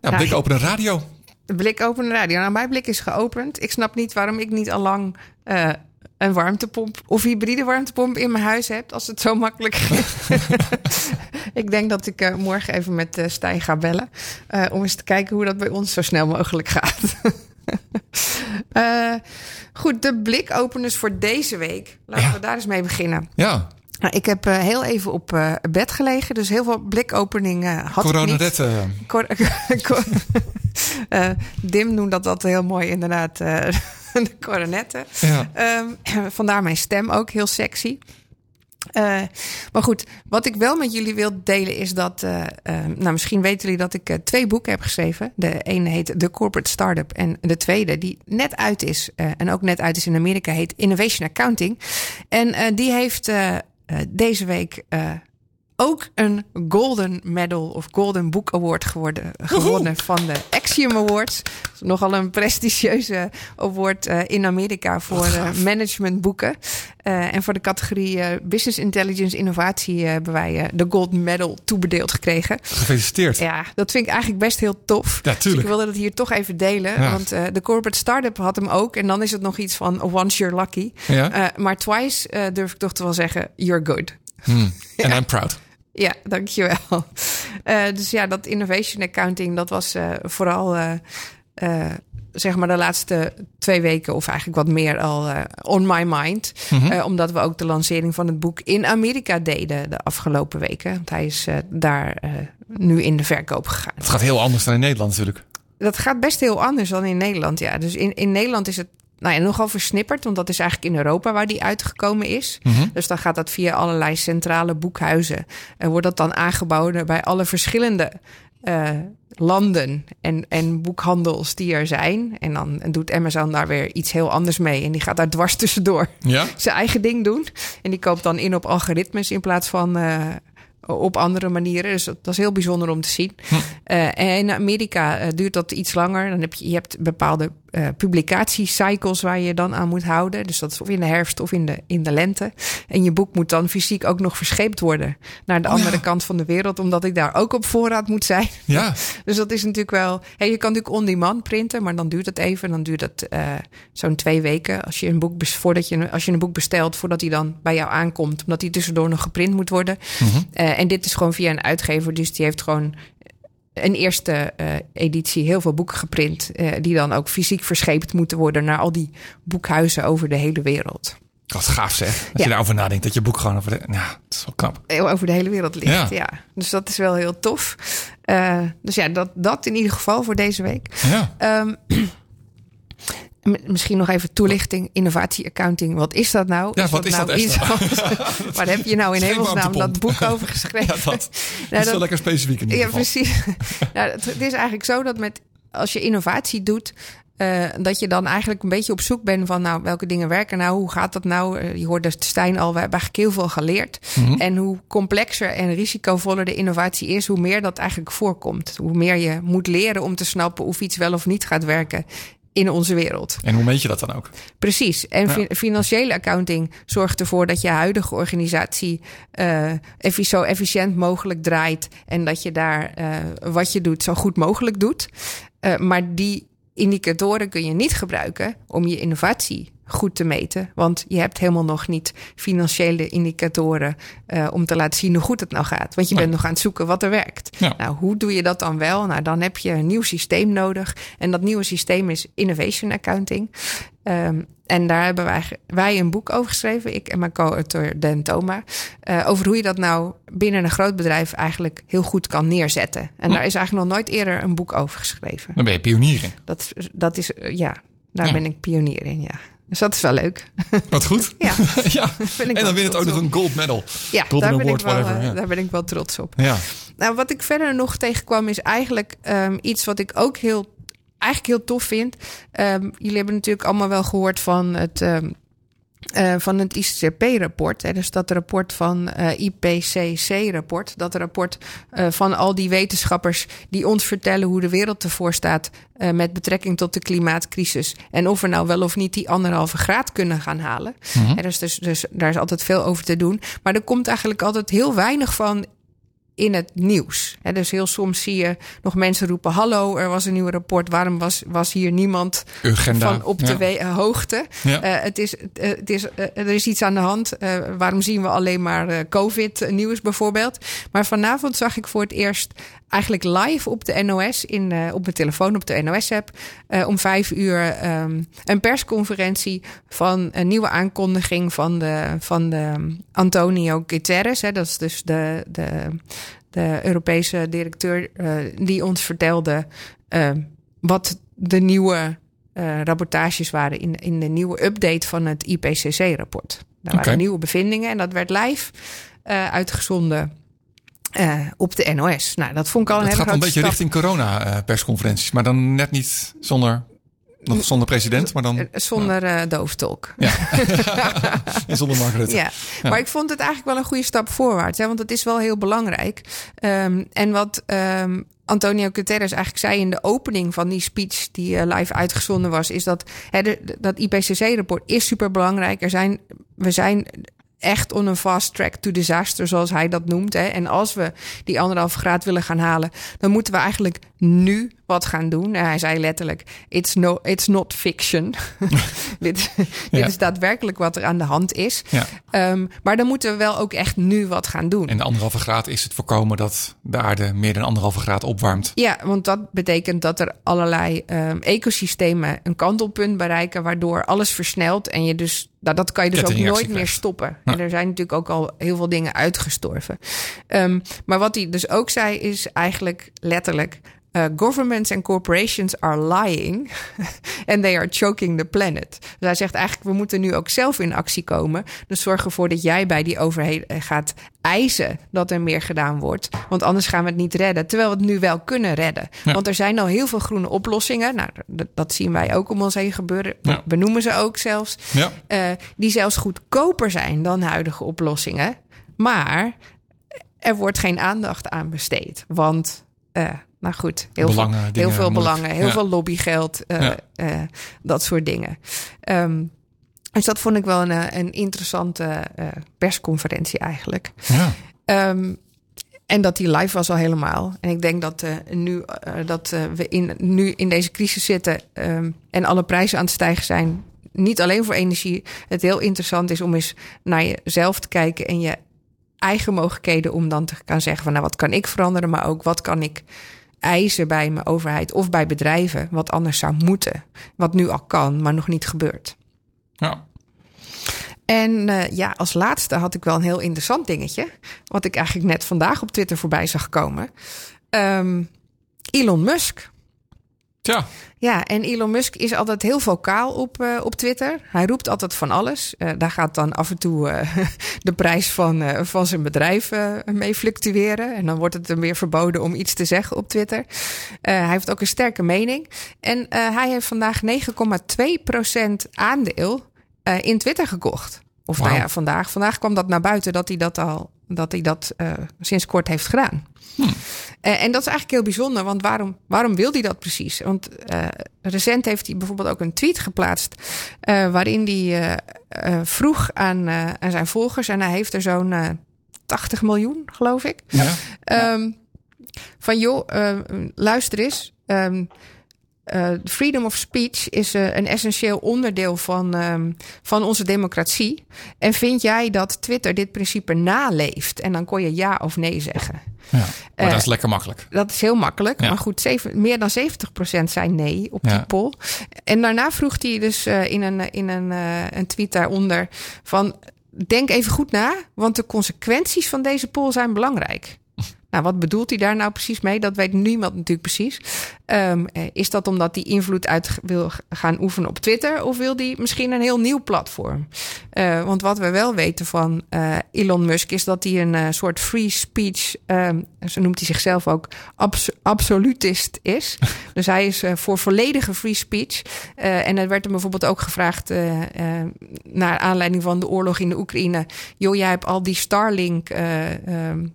Ja, blik open een radio. Blik open de radio. Nou, mijn blik is geopend. Ik snap niet waarom ik niet al lang eh, een warmtepomp of hybride warmtepomp in mijn huis heb. Als het zo makkelijk is. *laughs* ik denk dat ik eh, morgen even met eh Stijn ga bellen. eh, om eens te kijken hoe dat bij ons zo snel mogelijk gaat. *laughs* Goed, de blikopeners voor deze week. Laten Ja. we daar eens mee beginnen. Ja, Nou, ik heb heel even op bed gelegen, dus heel veel blikopening eh, had ik corona niet. redden. Cor- *laughs* cor- Eh, Dim noemt dat altijd heel mooi, inderdaad. *laughs* de coronetten. Ja. Ehm, *clears throat* vandaar mijn stem ook heel sexy. Eh, maar goed, wat ik wel met jullie wil delen is dat. eh, eh, nou, misschien weten jullie dat ik eh, twee boeken heb geschreven. De ene heet The Corporate Startup. En de tweede, die net uit is. en ook net uit is in Amerika, heet Innovation Accounting. En die heeft deze week. Eh, ook een Golden Medal of Golden Book Award geworden, gewonnen van de Axiom Awards. Dat nogal een prestigieuze award eh, in Amerika voor eh, managementboeken. Eh, en voor de categorie eh, Business Intelligence Innovatie eh, hebben wij eh, de Gold Medal toebedeeld gekregen. Gefeliciteerd. Ja, dat vind ik eigenlijk best heel tof. Ja, Dus ik wilde het hier toch even delen. Ja. Want eh, de Corporate Startup had hem ook. En dan is het nog iets van once you're lucky. Ja? Eh, maar twice eh, durf ik toch te wel zeggen, you're good. Hmm. *laughs* En I'm proud. Ja, dankjewel. *laughs* Eh dus ja, dat innovation accounting, dat was eh, vooral eh, zeg maar de laatste twee weken, of eigenlijk wat meer al on my mind. Mhm. Omdat we ook de lancering van het boek in Amerika deden de afgelopen weken. Want hij is daar nu in de verkoop gegaan. Het gaat heel anders dan in Nederland natuurlijk. Dat gaat best heel anders dan in Nederland. Ja, dus in, in Nederland is het nou ja, nogal versnipperd, want dat is eigenlijk in Europa waar die uitgekomen is. Mhm. Dus dan gaat dat via allerlei centrale boekhuizen. En wordt dat dan aangeboden bij alle verschillende eh, landen en, en boekhandels die er zijn. En dan doet Amazon daar weer iets heel anders mee. En die gaat daar dwars tussendoor Ja? *laughs* zijn eigen ding doen. En die koopt dan in op algoritmes in plaats van eh, op andere manieren. Dus dat, dat is heel bijzonder om te zien. Eh, en in Amerika eh, duurt dat iets langer. Dan heb je, je hebt bepaalde eh publicatiecycles waar je dan aan moet houden. Dus dat is of in de herfst of in de, in de lente. En je boek moet dan fysiek ook nog verscheept worden naar de Oh, andere ja. kant van de wereld, omdat ik daar ook op voorraad moet zijn. Ja. *laughs* Dus dat is natuurlijk wel. Je kan natuurlijk on-demand printen, maar dan duurt het even. Dan duurt eh, zo'n twee weken als je een boek voordat je als je een boek bestelt, voordat hij dan bij jou aankomt, omdat hij tussendoor nog geprint moet worden. Eh, en dit is gewoon via een uitgever, dus die heeft gewoon een eerste eh, editie heel veel boeken geprint, eh, die dan ook fysiek verscheept moeten worden naar al die boekhuizen over de hele wereld. Wat gaaf zeg. Als Ja. je daarover nadenkt dat je boek gewoon over de... Ja, dat is wel knap. Over de hele wereld ligt. Ja. Ja. Dus dat is wel heel tof. Eh, dus ja, dat, dat in ieder geval voor deze week. Ja. Ehm, misschien nog even toelichting, innovatieaccounting. Wat is dat nou? Ja, wat is nou dat, iets- *laughs* Waar heb je nou in hemelsnaam dat boek over geschreven? *laughs* Ja, dat. Nou, *laughs* dat is wel dat- lekker specifiek in ieder ja, geval. precies. nou, het, het is eigenlijk zo dat met, als je innovatie doet, eh, dat je dan eigenlijk een beetje op zoek bent van nou, welke dingen werken nou, hoe gaat dat nou? Eh, je hoorde Stijn al, we hebben eigenlijk heel veel geleerd. Mhm. En hoe complexer en risicovoller de innovatie is, hoe meer dat eigenlijk voorkomt. Hoe meer je moet leren om te snappen of iets wel of niet gaat werken in onze wereld. En hoe meet je dat dan ook? Precies. En Ja. financiële accounting zorgt ervoor dat je huidige organisatie eh, effi- zo efficiënt mogelijk draait. En dat je daar eh, wat je doet zo goed mogelijk doet. Eh, maar die indicatoren kun je niet gebruiken om je innovatie goed te meten. Want je hebt helemaal nog niet financiële indicatoren eh, om te laten zien hoe goed het nou gaat. Want je Nee. bent nog aan het zoeken wat er werkt. Ja. Nou, hoe doe je dat dan wel? Nou, dan heb je een nieuw systeem nodig. En dat nieuwe systeem is innovation accounting. Ehm, en daar hebben wij, wij een boek over geschreven, ik en mijn co-auteur Dan Thoma. eh, over hoe je dat nou binnen een groot bedrijf eigenlijk heel goed kan neerzetten. En daar is eigenlijk nog nooit eerder een boek over geschreven. Dan ben je pionier in. Dat, dat is, eh, ja, daar Ja. ben ik pionier in, ja. Dus dat is wel leuk. Wat goed. *laughs* Ja. *laughs* ja. En dan win het ook nog een gold medal. Ja, Golden daar ben, Award, ik wel, whatever, eh, ja. daar ben ik wel trots op. Ja. Nou, wat ik verder nog tegenkwam is eigenlijk ehm, iets wat ik ook heel, eigenlijk heel tof vind. Ehm, jullie hebben natuurlijk allemaal wel gehoord van het, ehm, eh, van het ICCP-rapport. Dus dat rapport van eh, IPCC-rapport. Dat rapport eh, van al die wetenschappers die ons vertellen hoe de wereld ervoor staat met betrekking tot de klimaatcrisis. En of we nou wel of niet die anderhalve graad kunnen gaan halen. Hè, dus, dus, dus daar is altijd veel over te doen. Maar er komt eigenlijk altijd heel weinig van in het nieuws. Hè, dus heel soms zie je nog mensen roepen: Hallo, er was een nieuw rapport. Waarom was, was hier niemand Agenda. van op de Ja. eh, hoogte? Ja. Eh, het is, eh, het is, er is iets aan de hand. Waarom zien we alleen maar COVID-nieuws bijvoorbeeld? Maar vanavond zag ik voor het eerst eigenlijk live op de NOS, in, eh, op mijn telefoon, op de NOS-app, eh, om vijf uur ehm, een persconferentie van een nieuwe aankondiging van de, van de Antonio Guterres. Hè, dat is dus de, de, de Europese directeur eh, die ons vertelde eh, wat de nieuwe rapportages waren in, in de nieuwe update van het IPCC-rapport. Daar waren nieuwe bevindingen en dat werd live uitgezonden eh, op de NOS. Nou, dat vond ik al een Het hele gaat een beetje stap. richting corona-persconferenties. maar dan net niet zonder, nog zonder president, maar dan Eh, Zonder eh, dooftolk. *laughs* en zonder Mark Rutte. Ja. maar ik vond het eigenlijk wel een goede stap voorwaarts. Hè, want het is wel heel belangrijk. Ehm, en wat ehm, Antonio Guterres eigenlijk zei in de opening van die speech... die eh, live uitgezonden was... is dat hè, de, dat IPCC-rapport is super belangrijk. Er zijn, we zijn echt on een fast track to disaster, zoals hij dat noemt. Hè. En als we die anderhalf graad willen gaan halen... dan moeten we eigenlijk nu wat gaan doen. En hij zei letterlijk: It's, no, it's not fiction. *laughs* *laughs* dit is daadwerkelijk wat er aan de hand is. Ja. Ehm, maar dan moeten we wel ook echt nu wat gaan doen. En de anderhalve graad is het voorkomen dat de aarde meer dan anderhalve graad opwarmt. Ja, want dat betekent dat er allerlei ehm, ecosystemen een kantelpunt bereiken, waardoor alles versnelt. En je dus, nou, dat kan je dus ook nooit meer stoppen. Ja. En er zijn natuurlijk ook al heel veel dingen uitgestorven. Ehm, maar wat hij dus ook zei, is eigenlijk letterlijk. Eh, governments and corporations are lying *laughs* and they are choking the planet. Dus hij zegt eigenlijk, we moeten nu ook zelf in actie komen. Dus zorg ervoor dat jij bij die overheden gaat eisen dat er meer gedaan wordt. Want anders gaan we het niet redden. Terwijl we het nu wel kunnen redden. Ja. Want er zijn al heel veel groene oplossingen. Nou, dat, zien wij ook om ons heen gebeuren. Ja. We noemen ze ook zelfs. Ja. eh, die zelfs goedkoper zijn dan huidige oplossingen. Maar er wordt geen aandacht aan besteed. Want, eh, nou goed, heel Belangen, veel, dingen, heel veel moeilijk. belangen, heel Ja. veel lobbygeld, eh, Ja. eh, dat soort dingen. Ehm, dus dat vond ik wel een, eh, een interessante persconferentie eigenlijk. Ja. Ehm, en dat die live was al helemaal. En ik denk dat, nu, dat we in, nu in deze crisis zitten ehm, en alle prijzen aan het stijgen zijn. Niet alleen voor energie. Het heel interessant is om eens naar jezelf te kijken en je eigen mogelijkheden om dan te gaan zeggen van nou wat kan ik veranderen, maar ook wat kan ik eisen bij mijn overheid of bij bedrijven wat anders zou moeten. Wat nu al kan, maar nog niet gebeurt. Ja. En eh, ja, als laatste had ik wel een heel interessant dingetje. Wat ik eigenlijk net vandaag op Twitter voorbij zag komen. Ehm, Elon Musk. Tja. Ja, en Elon Musk is altijd heel vocaal op, eh, op Twitter. Hij roept altijd van alles. Eh, daar gaat dan af en toe eh, *laughs* de prijs van, van zijn bedrijf mee fluctueren. En dan wordt het hem weer verboden om iets te zeggen op Twitter. Hij heeft ook een sterke mening. En hij heeft vandaag 9,2% aandeel in Twitter gekocht. Of nou ja, vandaag. Vandaag kwam dat naar buiten dat hij dat al dat hij dat sinds kort heeft gedaan. Eh, en dat is eigenlijk heel bijzonder, want waarom, waarom wil hij dat precies? Want eh, recent heeft hij bijvoorbeeld ook een tweet geplaatst eh, waarin hij vroeg aan, aan zijn volgers, en hij heeft er zo'n eh 80 miljoen, geloof ik. Ja. Ehm, van joh, luister eens. ehm, eh, freedom of speech is eh, een essentieel onderdeel van, ehm, van onze democratie. En vind jij dat Twitter dit principe naleeft? En dan kon je ja of nee zeggen. ja. Maar Eh, dat is lekker makkelijk. Dat is heel makkelijk. Ja. Maar goed, zeven, meer dan 70% zei nee op die poll. En daarna vroeg hij dus in, een, in een, een tweet daaronder van... denk even goed na, want de consequenties van deze poll zijn belangrijk. Nou, wat bedoelt hij daar nou precies mee? Dat weet niemand natuurlijk precies. Ehm, eh, is dat omdat hij invloed uit wil gaan oefenen op Twitter? Of wil hij misschien een heel nieuw platform? Eh, want wat we wel weten van eh, Elon Musk is dat hij een soort free speech, ehm, zo noemt hij zichzelf ook, abs- absolutist is. *laughs* dus hij is voor volledige free speech. En er werd hem bijvoorbeeld ook gevraagd, naar aanleiding van de oorlog in de Oekraïne: joh, jij hebt al die Starlink. eh, ehm,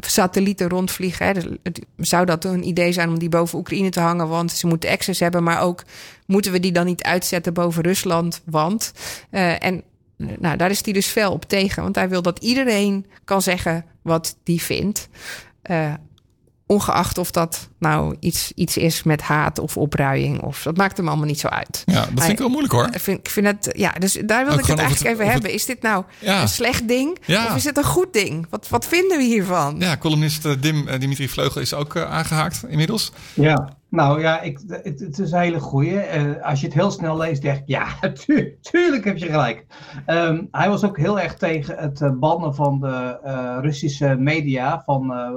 satellieten rondvliegen. Dus het- zou dat een idee zijn om die boven Oekraïne te hangen? Want ze moeten access hebben. Maar ook moeten we die dan niet uitzetten boven Rusland? Want. eh, en nou, daar is hij dus fel op tegen. Want hij wil dat iedereen kan zeggen wat die vindt. Eh, ongeacht of dat nou iets, iets is met haat of opruiing. Of, dat maakt hem allemaal niet zo uit. Ja, dat vind Hij- ik wel moeilijk hoor. Ik vind, ik vind het, ja, dus daar wil ik het eigenlijk het- even het- hebben. Is dit nou Ja. een slecht ding? Ja. Of is het een goed ding? Wat, wat vinden we hiervan? Ja, columnist eh, Dim, eh, Dimitri Vleugel is ook eh, aangehaakt inmiddels. Ja, nou ja, ik, het, het is een hele goeie. Eh, als je het heel snel leest, denk ik, ja, *laughs* tu- tuurlijk heb je gelijk. Ehm, hij was ook heel erg tegen het eh, bannen van de eh, Russische media, van, eh,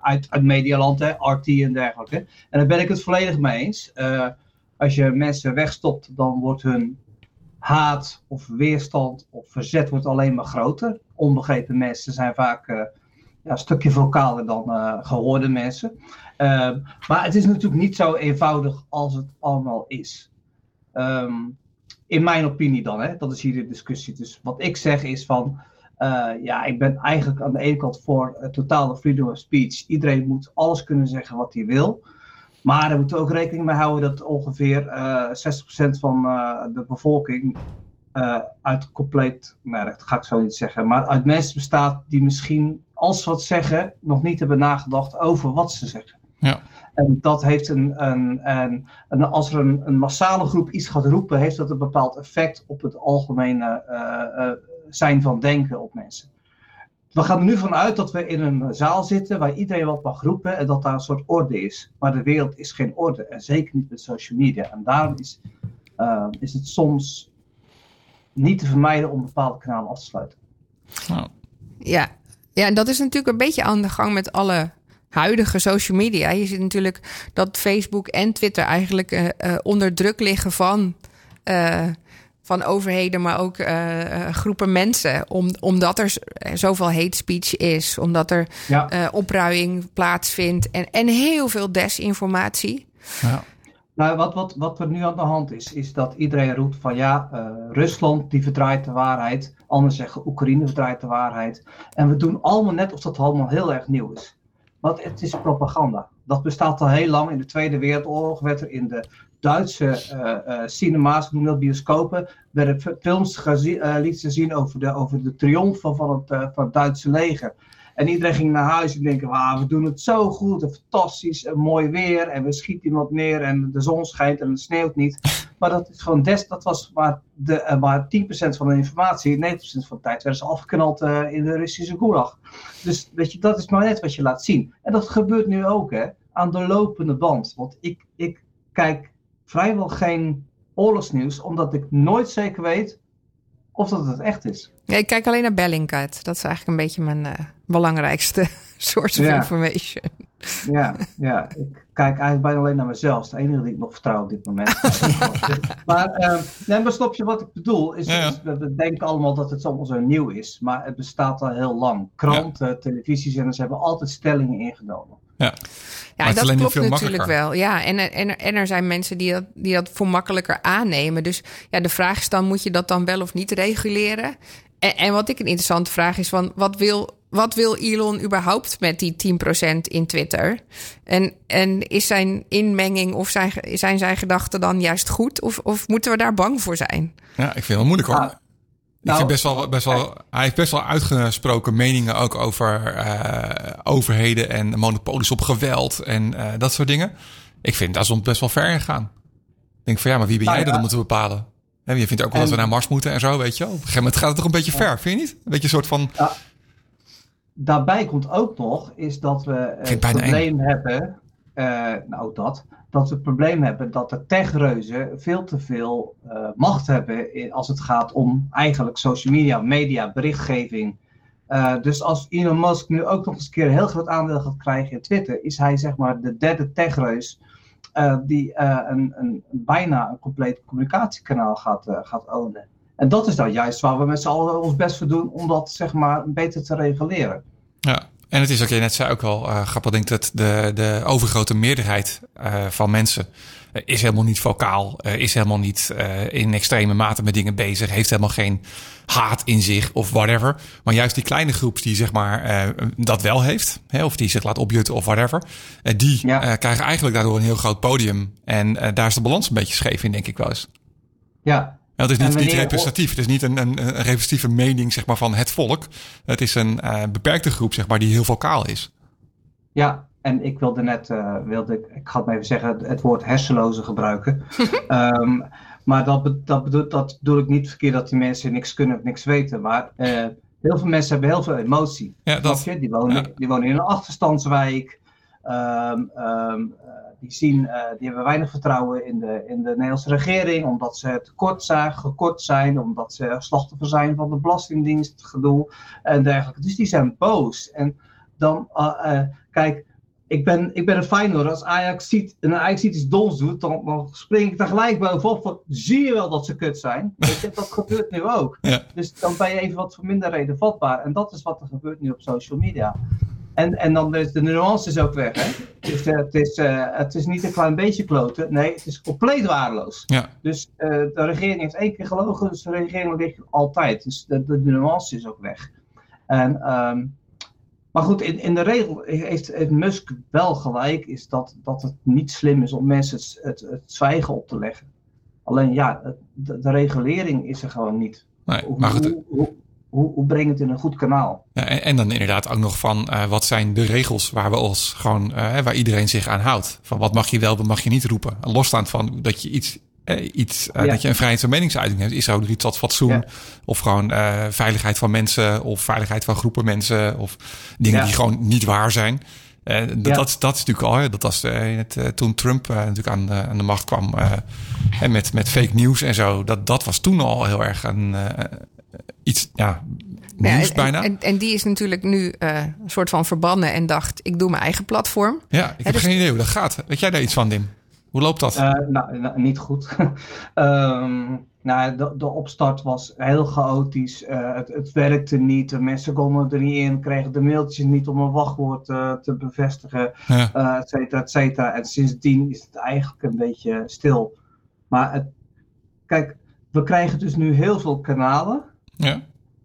uit, uit Medialand, hè, RT en dergelijke. En daar ben ik het volledig mee eens. Als je mensen wegstopt, dan wordt hun haat of weerstand of verzet wordt alleen maar groter. Onbegrepen mensen zijn vaak ja, een stukje vocaler dan eh, gehoorde mensen. Ehm, maar het is natuurlijk niet zo eenvoudig als het allemaal is. Ehm, in mijn opinie dan, hè? dat is hier de discussie. Dus wat ik zeg is van, eh, ja, ik ben eigenlijk aan de ene kant voor eh, totale freedom of speech. Iedereen moet alles kunnen zeggen wat hij wil. Maar daar moeten ook rekening mee houden dat ongeveer eh 60% van eh, de bevolking uit compleet, nou ga ik zo niet zeggen, maar uit mensen bestaat die misschien, als ze wat zeggen, nog niet hebben nagedacht over wat ze zeggen. Ja. En dat heeft een, een, een, een als er een, een, massale groep iets gaat roepen, heeft dat een bepaald effect op het algemene uh, uh, zijn van denken op mensen. We gaan er nu vanuit dat we in een zaal zitten waar iedereen wat mag roepen en dat daar een soort orde is. Maar de wereld is geen orde en zeker niet met social media. En daarom is, uh, is het soms niet te vermijden om bepaalde kanalen af te sluiten. Oh. Ja. ja, en dat is natuurlijk een beetje aan de gang met alle huidige social media. Je ziet natuurlijk dat Facebook en Twitter eigenlijk uh, uh, onder druk liggen van, uh, van overheden, maar ook groepen mensen. Om, omdat er zoveel hate speech is, omdat er ja. opruiing plaatsvindt en, en heel veel desinformatie. Ja. Nou, wat, wat, wat er nu aan de hand is, is dat iedereen roept van ja, uh, Rusland die verdraait de waarheid. Anderen zeggen Oekraïne verdraait de waarheid. En we doen allemaal net of dat allemaal heel erg nieuw is. Want het is propaganda. Dat bestaat al heel lang. In de Tweede Wereldoorlog werd er in de Duitse uh, uh, cinema's, noem dat bioscopen, werden films gezien, lieten zien over de, over de triomfen van het, van het Duitse leger. En iedereen ging naar huis en denken, wow, we doen het zo goed en fantastisch en mooi weer. En we schieten iemand neer en de zon schijnt en het sneeuwt niet. *laughs* Maar dat is gewoon des, dat was maar, de, uh, maar 10% van de informatie. 90% van de tijd werden ze afgeknald uh, in de Russische gulag. Dus weet je, dat is maar net wat je laat zien. En dat gebeurt nu ook hè, aan de lopende band. Want ik, ik kijk vrijwel geen oorlogsnieuws, omdat ik nooit zeker weet of dat het echt is. Ja, ik kijk alleen naar Bellingcat. Dat is eigenlijk een beetje mijn uh, belangrijkste *laughs* source of ja. information. Ja, ja, ik kijk eigenlijk bijna alleen naar mezelf. De enige die ik nog vertrouw op dit moment. *laughs* *laughs* maar, uh, nee, maar snap je wat ik bedoel? Is, ja. is, we denken allemaal dat het allemaal zo nieuw is. Maar het bestaat al heel lang. Kranten, ja. televisiezenders hebben altijd stellingen ingenomen. Ja. Ja, dat klopt natuurlijk wel. Ja, en, en, en er zijn mensen die dat, die dat voor makkelijker aannemen. Dus ja, de vraag is dan, moet je dat dan wel of niet reguleren? En, en wat ik een interessante vraag is, van, wat, wil, wat wil Elon überhaupt met die 10% in Twitter? En, en is zijn inmenging of zijn, zijn zijn gedachten dan juist goed? Of, of moeten we daar bang voor zijn? Ja, ik vind het wel moeilijk hoor. Ah. Nou, ik vind best wel, best wel, hij heeft best wel uitgesproken meningen ook over uh, overheden en monopolies op geweld en uh, dat soort dingen. Ik vind dat is best wel ver gegaan. Ik denk van ja, maar wie ben jij nou, ja. dan moeten bepalen? En je vindt ook wel en, dat we naar Mars moeten en zo, weet je wel. Op een gegeven moment gaat het toch een beetje ver, vind je niet? Een beetje een soort van... Ja. Daarbij komt ook nog, is dat we het probleem eng. hebben, uh, nou dat, dat we het probleem hebben dat de techreuzen veel te veel uh, macht hebben in, als het gaat om eigenlijk social media, media, berichtgeving. Dus als Elon Musk nu ook nog eens een keer een heel groot aandeel gaat krijgen in Twitter, is hij zeg maar de derde techreus uh, die een, een, bijna een compleet communicatiekanaal gaat, gaat ownen. En dat is nou juist waar we met z'n allen ons best voor doen om dat zeg maar beter te reguleren. Ja, en het is, wat je net zei, ook uh, grappig. dat de, de overgrote meerderheid uh, van mensen uh, is helemaal niet vocaal. is helemaal niet in extreme mate met dingen bezig. Heeft helemaal geen haat in zich of whatever. Maar juist die kleine groep die zeg maar dat wel heeft. Hè, of die zich laat opjutten of whatever. die ja. krijgen eigenlijk daardoor een heel groot podium. En daar is de balans een beetje scheef in, denk ik wel eens. Ja, ja, het is niet, niet representatief. Het is niet een, een, een, representatieve mening zeg maar, van het volk. Het is een uh, beperkte groep zeg maar, die heel vocaal is. Ja, en ik wilde net, uh, wilde, ik ga het maar even zeggen, het woord hersenloze gebruiken. um, *laughs* maar dat, dat, bedoel, dat bedoel ik niet verkeerd dat die mensen niks kunnen of niks weten. Maar uh, heel veel mensen hebben heel veel emotie. Ja, dat, je? Die, wonen, ja. die wonen in een achterstandswijk. Um, um, die, zien, uh, die hebben weinig vertrouwen in de, in de Nederlandse regering, omdat ze tekort zijn, gekort zijn, omdat ze slachtoffer zijn van de Belastingdienst, gedoe en dergelijke. Dus die zijn boos. En dan, uh, uh, kijk, ik ben, ik ben een Feyenoord. Als Ajax ziet, en Ajax iets doms doet, dan, dan spring ik er gelijk bovenop. Van, zie je wel dat ze kut zijn? *laughs* Weet je, dat gebeurt nu ook. Ja. Dus dan ben je even wat voor minder reden vatbaar. En dat is wat er gebeurt nu op social media. En, en dan is de nuance is ook weg. Hè? Dus uh, het, is, uh, het is niet een klein beetje kloten. Nee, het is compleet waardeloos. Ja. Dus uh, de regering heeft één keer gelogen. Dus de regering ligt altijd. Dus de, de, nuance is ook weg. En, um, maar goed, in, in de regel heeft, heeft Musk wel gelijk. Is dat, dat het niet slim is om mensen het, het, het zwijgen op te leggen. Alleen ja, de, de regulering is er gewoon niet. Nee, maar goed, hoe, hoe, hoe, hoe breng je het in een goed kanaal? Ja, en, en dan inderdaad ook nog van uh, wat zijn de regels waar we ons gewoon, uh, waar iedereen zich aan houdt. Van wat mag je wel, wat mag je niet roepen. Losstaand van dat je iets, iets ja. dat je een vrijheid van meningsuiting hebt, is er iets als fatsoen. Ja. Of gewoon veiligheid van mensen, of veiligheid van groepen mensen, of dingen ja. die gewoon niet waar zijn. Uh, dat, dat, dat, is natuurlijk al, dat was uh, het, toen Trump natuurlijk aan de, aan de macht kwam en met, met fake news en zo. Dat, dat was toen al heel erg een, iets, ja, nieuws ja, bijna. En, en, die is natuurlijk nu een soort van verbannen en dacht, ik doe mijn eigen platform. Ja, ik heb dus... geen idee hoe dat gaat. Weet jij daar iets van, Dim? Hoe loopt dat? nou, nou, niet goed. um, *laughs* nou, de, de, opstart was heel chaotisch. Uh, het, het, werkte niet. De mensen konden er niet in, kregen de mailtjes niet om een wachtwoord uh, te bevestigen, ja. et cetera, et cetera. En sindsdien is het eigenlijk een beetje stil. Maar het, kijk, we krijgen dus nu heel veel kanalen. Ja.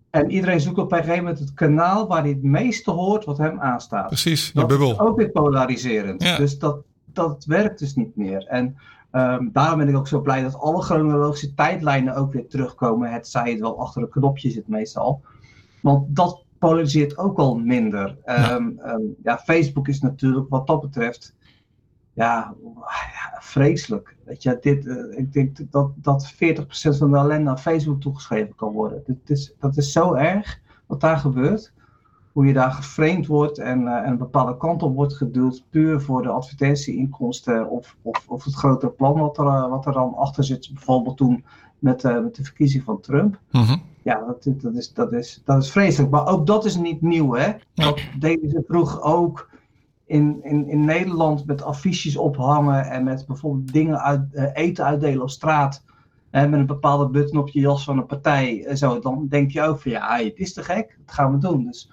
En iedereen zoekt op een gegeven moment het kanaal waar hij het meeste hoort wat hem aanstaat. Precies, je dat bubbel. is ook weer polariserend. Ja. Dus dat, dat werkt dus niet meer. En Um, daarom ben ik ook zo blij dat alle chronologische tijdlijnen ook weer terugkomen. Het zij het wel achter een knopje zit meestal. Want dat polariseert ook al minder. Ja. Um, um, ja, Facebook is natuurlijk wat dat betreft ja, ja vreselijk. Weet je, dit, uh, ik denk dat, dat 40% van de ellende aan Facebook toegeschreven kan worden. Dit is, dat is zo erg wat daar gebeurt hoe je daar geframed wordt en, uh, en een bepaalde kant op wordt geduwd, puur voor de advertentieinkomsten of, of, of het grotere plan wat er, uh, wat er dan achter zit, bijvoorbeeld toen met, uh, met de verkiezing van Trump. -hmm. Ja, dat, dat, is, dat, is, dat is vreselijk. Maar ook dat is niet nieuw, hè? Dat deden ze vroeg ook in, in, in Nederland met affiches ophangen en met bijvoorbeeld dingen uit, eten uitdelen op straat. En met een bepaalde button op je jas van een partij. En zo, dan denk je ook van ja, het is te gek, dat gaan we doen. Dus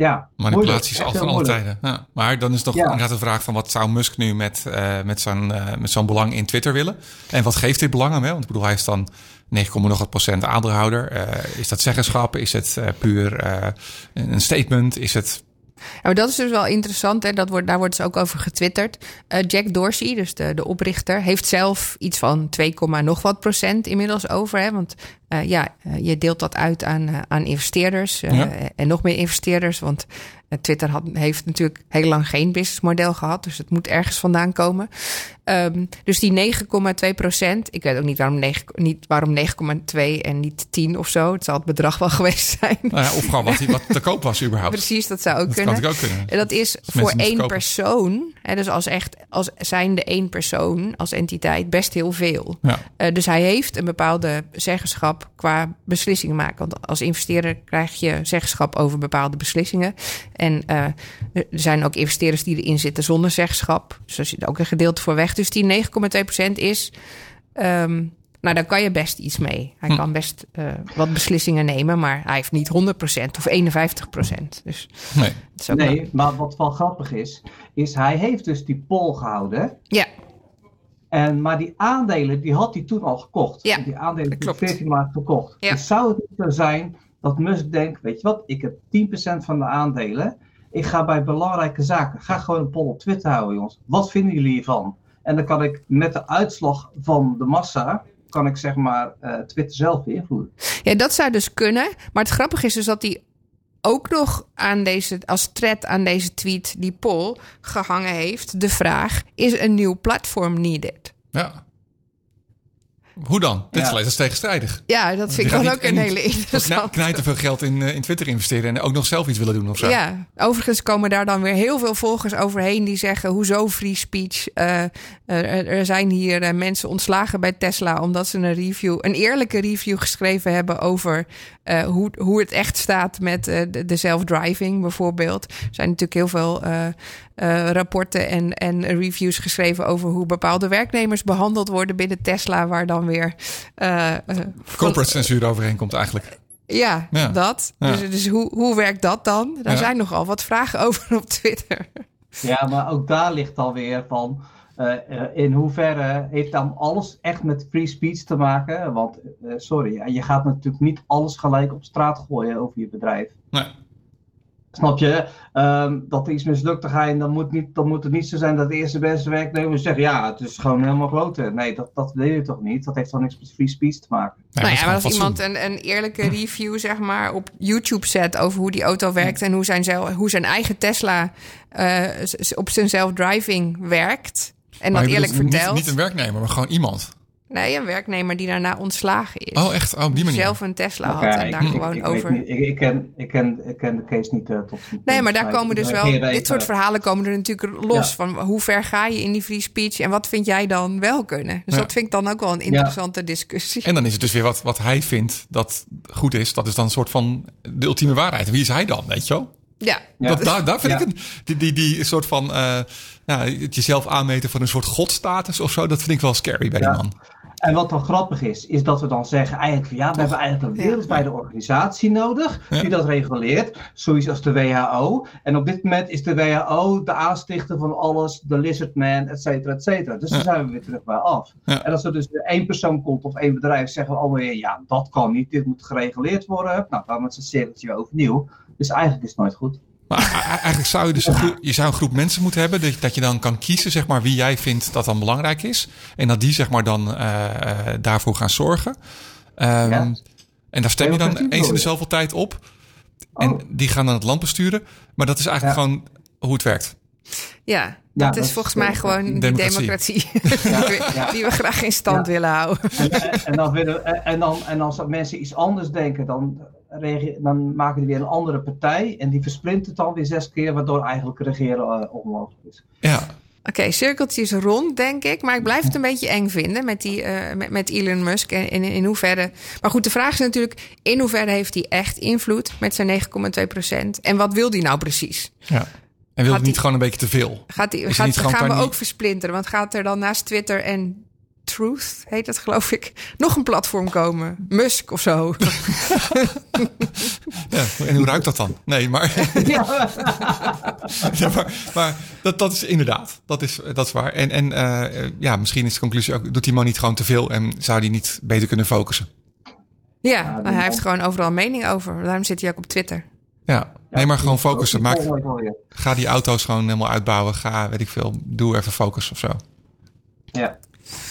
ja, Manipulatie is al van alle tijden. Ja. Maar dan is toch ja. inderdaad de vraag van wat zou Musk nu met, uh, met zo'n uh, met zo'n belang in Twitter willen? En wat geeft dit belang hem? Hè? Want ik bedoel, hij is dan 9, nog wat procent aandeelhouder. Uh, is dat zeggenschap? Is het puur een statement? Is het ja, maar dat is dus wel interessant. Hè? Dat wordt, daar wordt dus ook over getwitterd. Uh, Jack Dorsey, dus de, de oprichter, heeft zelf iets van 2, nog wat procent inmiddels over. Hè? Want uh, ja, uh, je deelt dat uit aan, aan investeerders ja. en nog meer investeerders. Want Twitter had, heeft natuurlijk heel lang geen businessmodel gehad. Dus het moet ergens vandaan komen. Um, dus die 9,2 procent. Ik weet ook niet waarom 9,2 niet waarom 9,2 en niet 10 of zo. Het zal het bedrag wel *laughs* geweest zijn. Nou ja, of gewoon wat, wat te koop was überhaupt. Precies, dat zou ook dat kunnen. Kan ook kunnen. En dat is voor één persoon. Hè, dus als echt als zijnde één persoon, als entiteit, best heel veel. Ja. Uh, dus hij heeft een bepaalde zeggenschap qua beslissingen maken. Want als investeerder krijg je zeggenschap over bepaalde beslissingen. En uh, er zijn ook investeerders die erin zitten zonder zeggenschap. Dus daar zit ook een gedeelte voor weg. Dus die 9,2% is. Um, nou, daar kan je best iets mee. Hij Hm. kan best uh, wat beslissingen nemen, maar hij heeft niet 100% of 51%. Dus Nee. het is ook Nee, wel- maar wat wel grappig is, is hij heeft dus die poll gehouden. Ja, En, maar die aandelen, die had hij toen al gekocht. Ja, die aandelen dat die klopt. 14 maart verkocht. Ja. Dus zou het niet zo zijn dat Musk denkt, weet je wat, ik heb 10% van de aandelen. Ik ga bij belangrijke zaken, ga gewoon een poll op Twitter houden jongens. Wat vinden jullie hiervan? En dan kan ik met de uitslag van de massa, kan ik zeg maar eh, Twitter zelf beïnvloeden. Ja, dat zou dus kunnen. Maar het grappige is dus dat hij ook nog aan deze, als thread aan deze tweet, die poll, gehangen heeft. De vraag: is een nieuw platform needed? Ja. Hoe dan? Dit Ja. is tegenstrijdig. Ja, dat vind ik dan ook een en hele interessante. knijt te veel geld in, eh, in Twitter investeren en ook nog zelf iets willen doen of zo. Ja, overigens komen daar dan weer heel veel volgers overheen die zeggen: hoezo free speech? Eh, er, er zijn hier eh, mensen ontslagen bij Tesla omdat ze een review, een eerlijke review geschreven hebben over eh, hoe, hoe het echt staat met eh, de, de self-driving bijvoorbeeld. Er zijn natuurlijk heel veel eh, eh, rapporten en, en reviews geschreven over hoe bepaalde werknemers behandeld worden binnen Tesla, waar dan weer. van- Corporate censuur overheen komt eigenlijk. ja, Ja. dat. Ja. Dus, dus hoe, hoe werkt dat dan? Daar Ja. zijn nogal wat vragen *laughs* over op Twitter. Ja, maar ook daar ligt alweer van. eh, eh, in hoeverre heeft dan alles echt met free speech te maken? Want, eh, sorry, je gaat natuurlijk niet alles gelijk op straat gooien over je bedrijf. Nee. Snap je? Ehm, dat er iets mislukt, dan, ga je, dan, moet niet, dan moet het niet zo zijn dat de eerste beste werknemer zegt: ja, het is gewoon helemaal groter. Nee, dat, dat wil je toch niet? Dat heeft toch niks met free speech te maken? Nee, nou is ja, maar als iemand een, een eerlijke review zeg maar, op YouTube zet over hoe die auto werkt en hoe zijn, zelf, hoe zijn eigen Tesla eh, op zijn self-driving werkt. En Maar dat eerlijk bedoelt vertelt. Niet, niet een werknemer, maar gewoon iemand. Nee, een werknemer die daarna ontslagen is. Oh, echt? Oh, op die manier. Zelf een Tesla had en daar ik- gewoon ik, over. ik, ik, ken, ik, ken, ik ken de case niet eh, tot. Nee, maar daar komen dus wel. Dit soort verhalen komen er natuurlijk los. Ja. Van hoe ver ga je in die free speech en wat vind jij dan wel kunnen? Dus Ja. dat vind ik dan ook wel een interessante discussie. En dan is het dus weer wat, wat hij vindt dat goed is. Dat is dan een soort van de ultieme waarheid. Wie is hij dan, weet je wel? Ja, Ja. Dat, daar, daar vind Ja. ik een, die, die, die soort van eh, nou, het jezelf aanmeten van een soort godstatus of zo. Dat vind ik wel scary bij Ja. die man. En wat dan grappig is, is dat we dan zeggen eigenlijk van ja, we hebben eigenlijk een wereldwijde organisatie nodig Ja. die dat reguleert, zoiets als de WHO. En op dit moment is de WHO de aanstichter van alles, de lizardman, et cetera, et cetera. Dus Ja. daar zijn we weer terug bij af. Ja. En als er dus één persoon komt of één bedrijf, zeggen we allemaal weer ja, dat kan niet, dit moet gereguleerd worden. Nou, dan is het cirkeltje weer overnieuw. Dus eigenlijk is het nooit goed. Maar eigenlijk zou je dus een groep, je zou een groep mensen moeten hebben. Dat, dat je dan kan kiezen zeg maar, wie jij vindt dat dan belangrijk is. En dat die zeg maar, dan eh, eh, daarvoor gaan zorgen. Ehm, Ja. En daar stem je dan eens in de zoveel tijd op. En Oh. die gaan dan het land besturen. Maar dat is eigenlijk Ja. gewoon hoe het werkt. ja, Ja, dat dat is is volgens mij gewoon die democratie. democratie, *laughs* *laughs* die, we, Ja. die we graag in stand Ja. willen houden. En, en, en dan willen, en, en dan, en als mensen iets anders denken, dan, dan maken die weer een andere partij. En die versprint het dan weer zes keer, waardoor eigenlijk regeren eh, onmogelijk is. Ja, Oké, cirkeltje is rond, denk ik. Maar ik blijf het een beetje eng vinden met, die, eh, met, met Elon Musk. En in, in hoeverre. Maar goed, de vraag is natuurlijk: in hoeverre heeft hij echt invloed met zijn 9,2 procent? En wat wil hij nou precies? ja. En wil niet die- gewoon een beetje te veel? Gaat die, gaat, gaan we ook versplinteren? Want gaat er dan naast Twitter en Truth, heet dat geloof ik, nog een platform komen? Musk of zo. *laughs* Ja, en hoe ruikt dat dan? Nee, maar, *laughs* ja, maar, maar dat, dat is inderdaad, dat is, dat is waar. En, en eh, ja, misschien is de conclusie ook, doet die man niet gewoon te veel en zou die niet beter kunnen focussen? Ja, nou, hij heeft gewoon overal een mening over. Daarom zit hij ook op Twitter. Ja, nee, maar gewoon focussen. Maak, ga die auto's gewoon helemaal uitbouwen. Ga, weet ik veel, doe even focus of zo. Ja,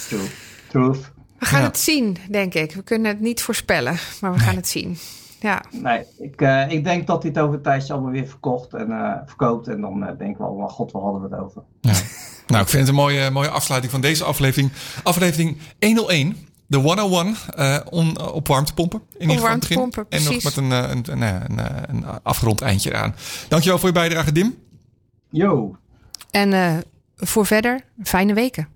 true. Truth. We gaan Ja. het zien, denk ik. We kunnen het niet voorspellen, maar we gaan het zien. Ja, Nee, ik, eh, ik denk dat hij het over een tijdje allemaal weer verkocht en eh, verkoopt. En dan eh, denken we allemaal, god, waar hadden we het over? Ja. *laughs* nou, ik vind het een mooie, mooie afsluiting van deze aflevering. Aflevering 101. De 101 eh on, op warmtepompen. In ieder geval En nog precies. met een, eh, een, een, een, een, een afgerond eindje eraan. Dankjewel voor je bijdrage, Dim. Yo! en eh, voor verder, fijne weken.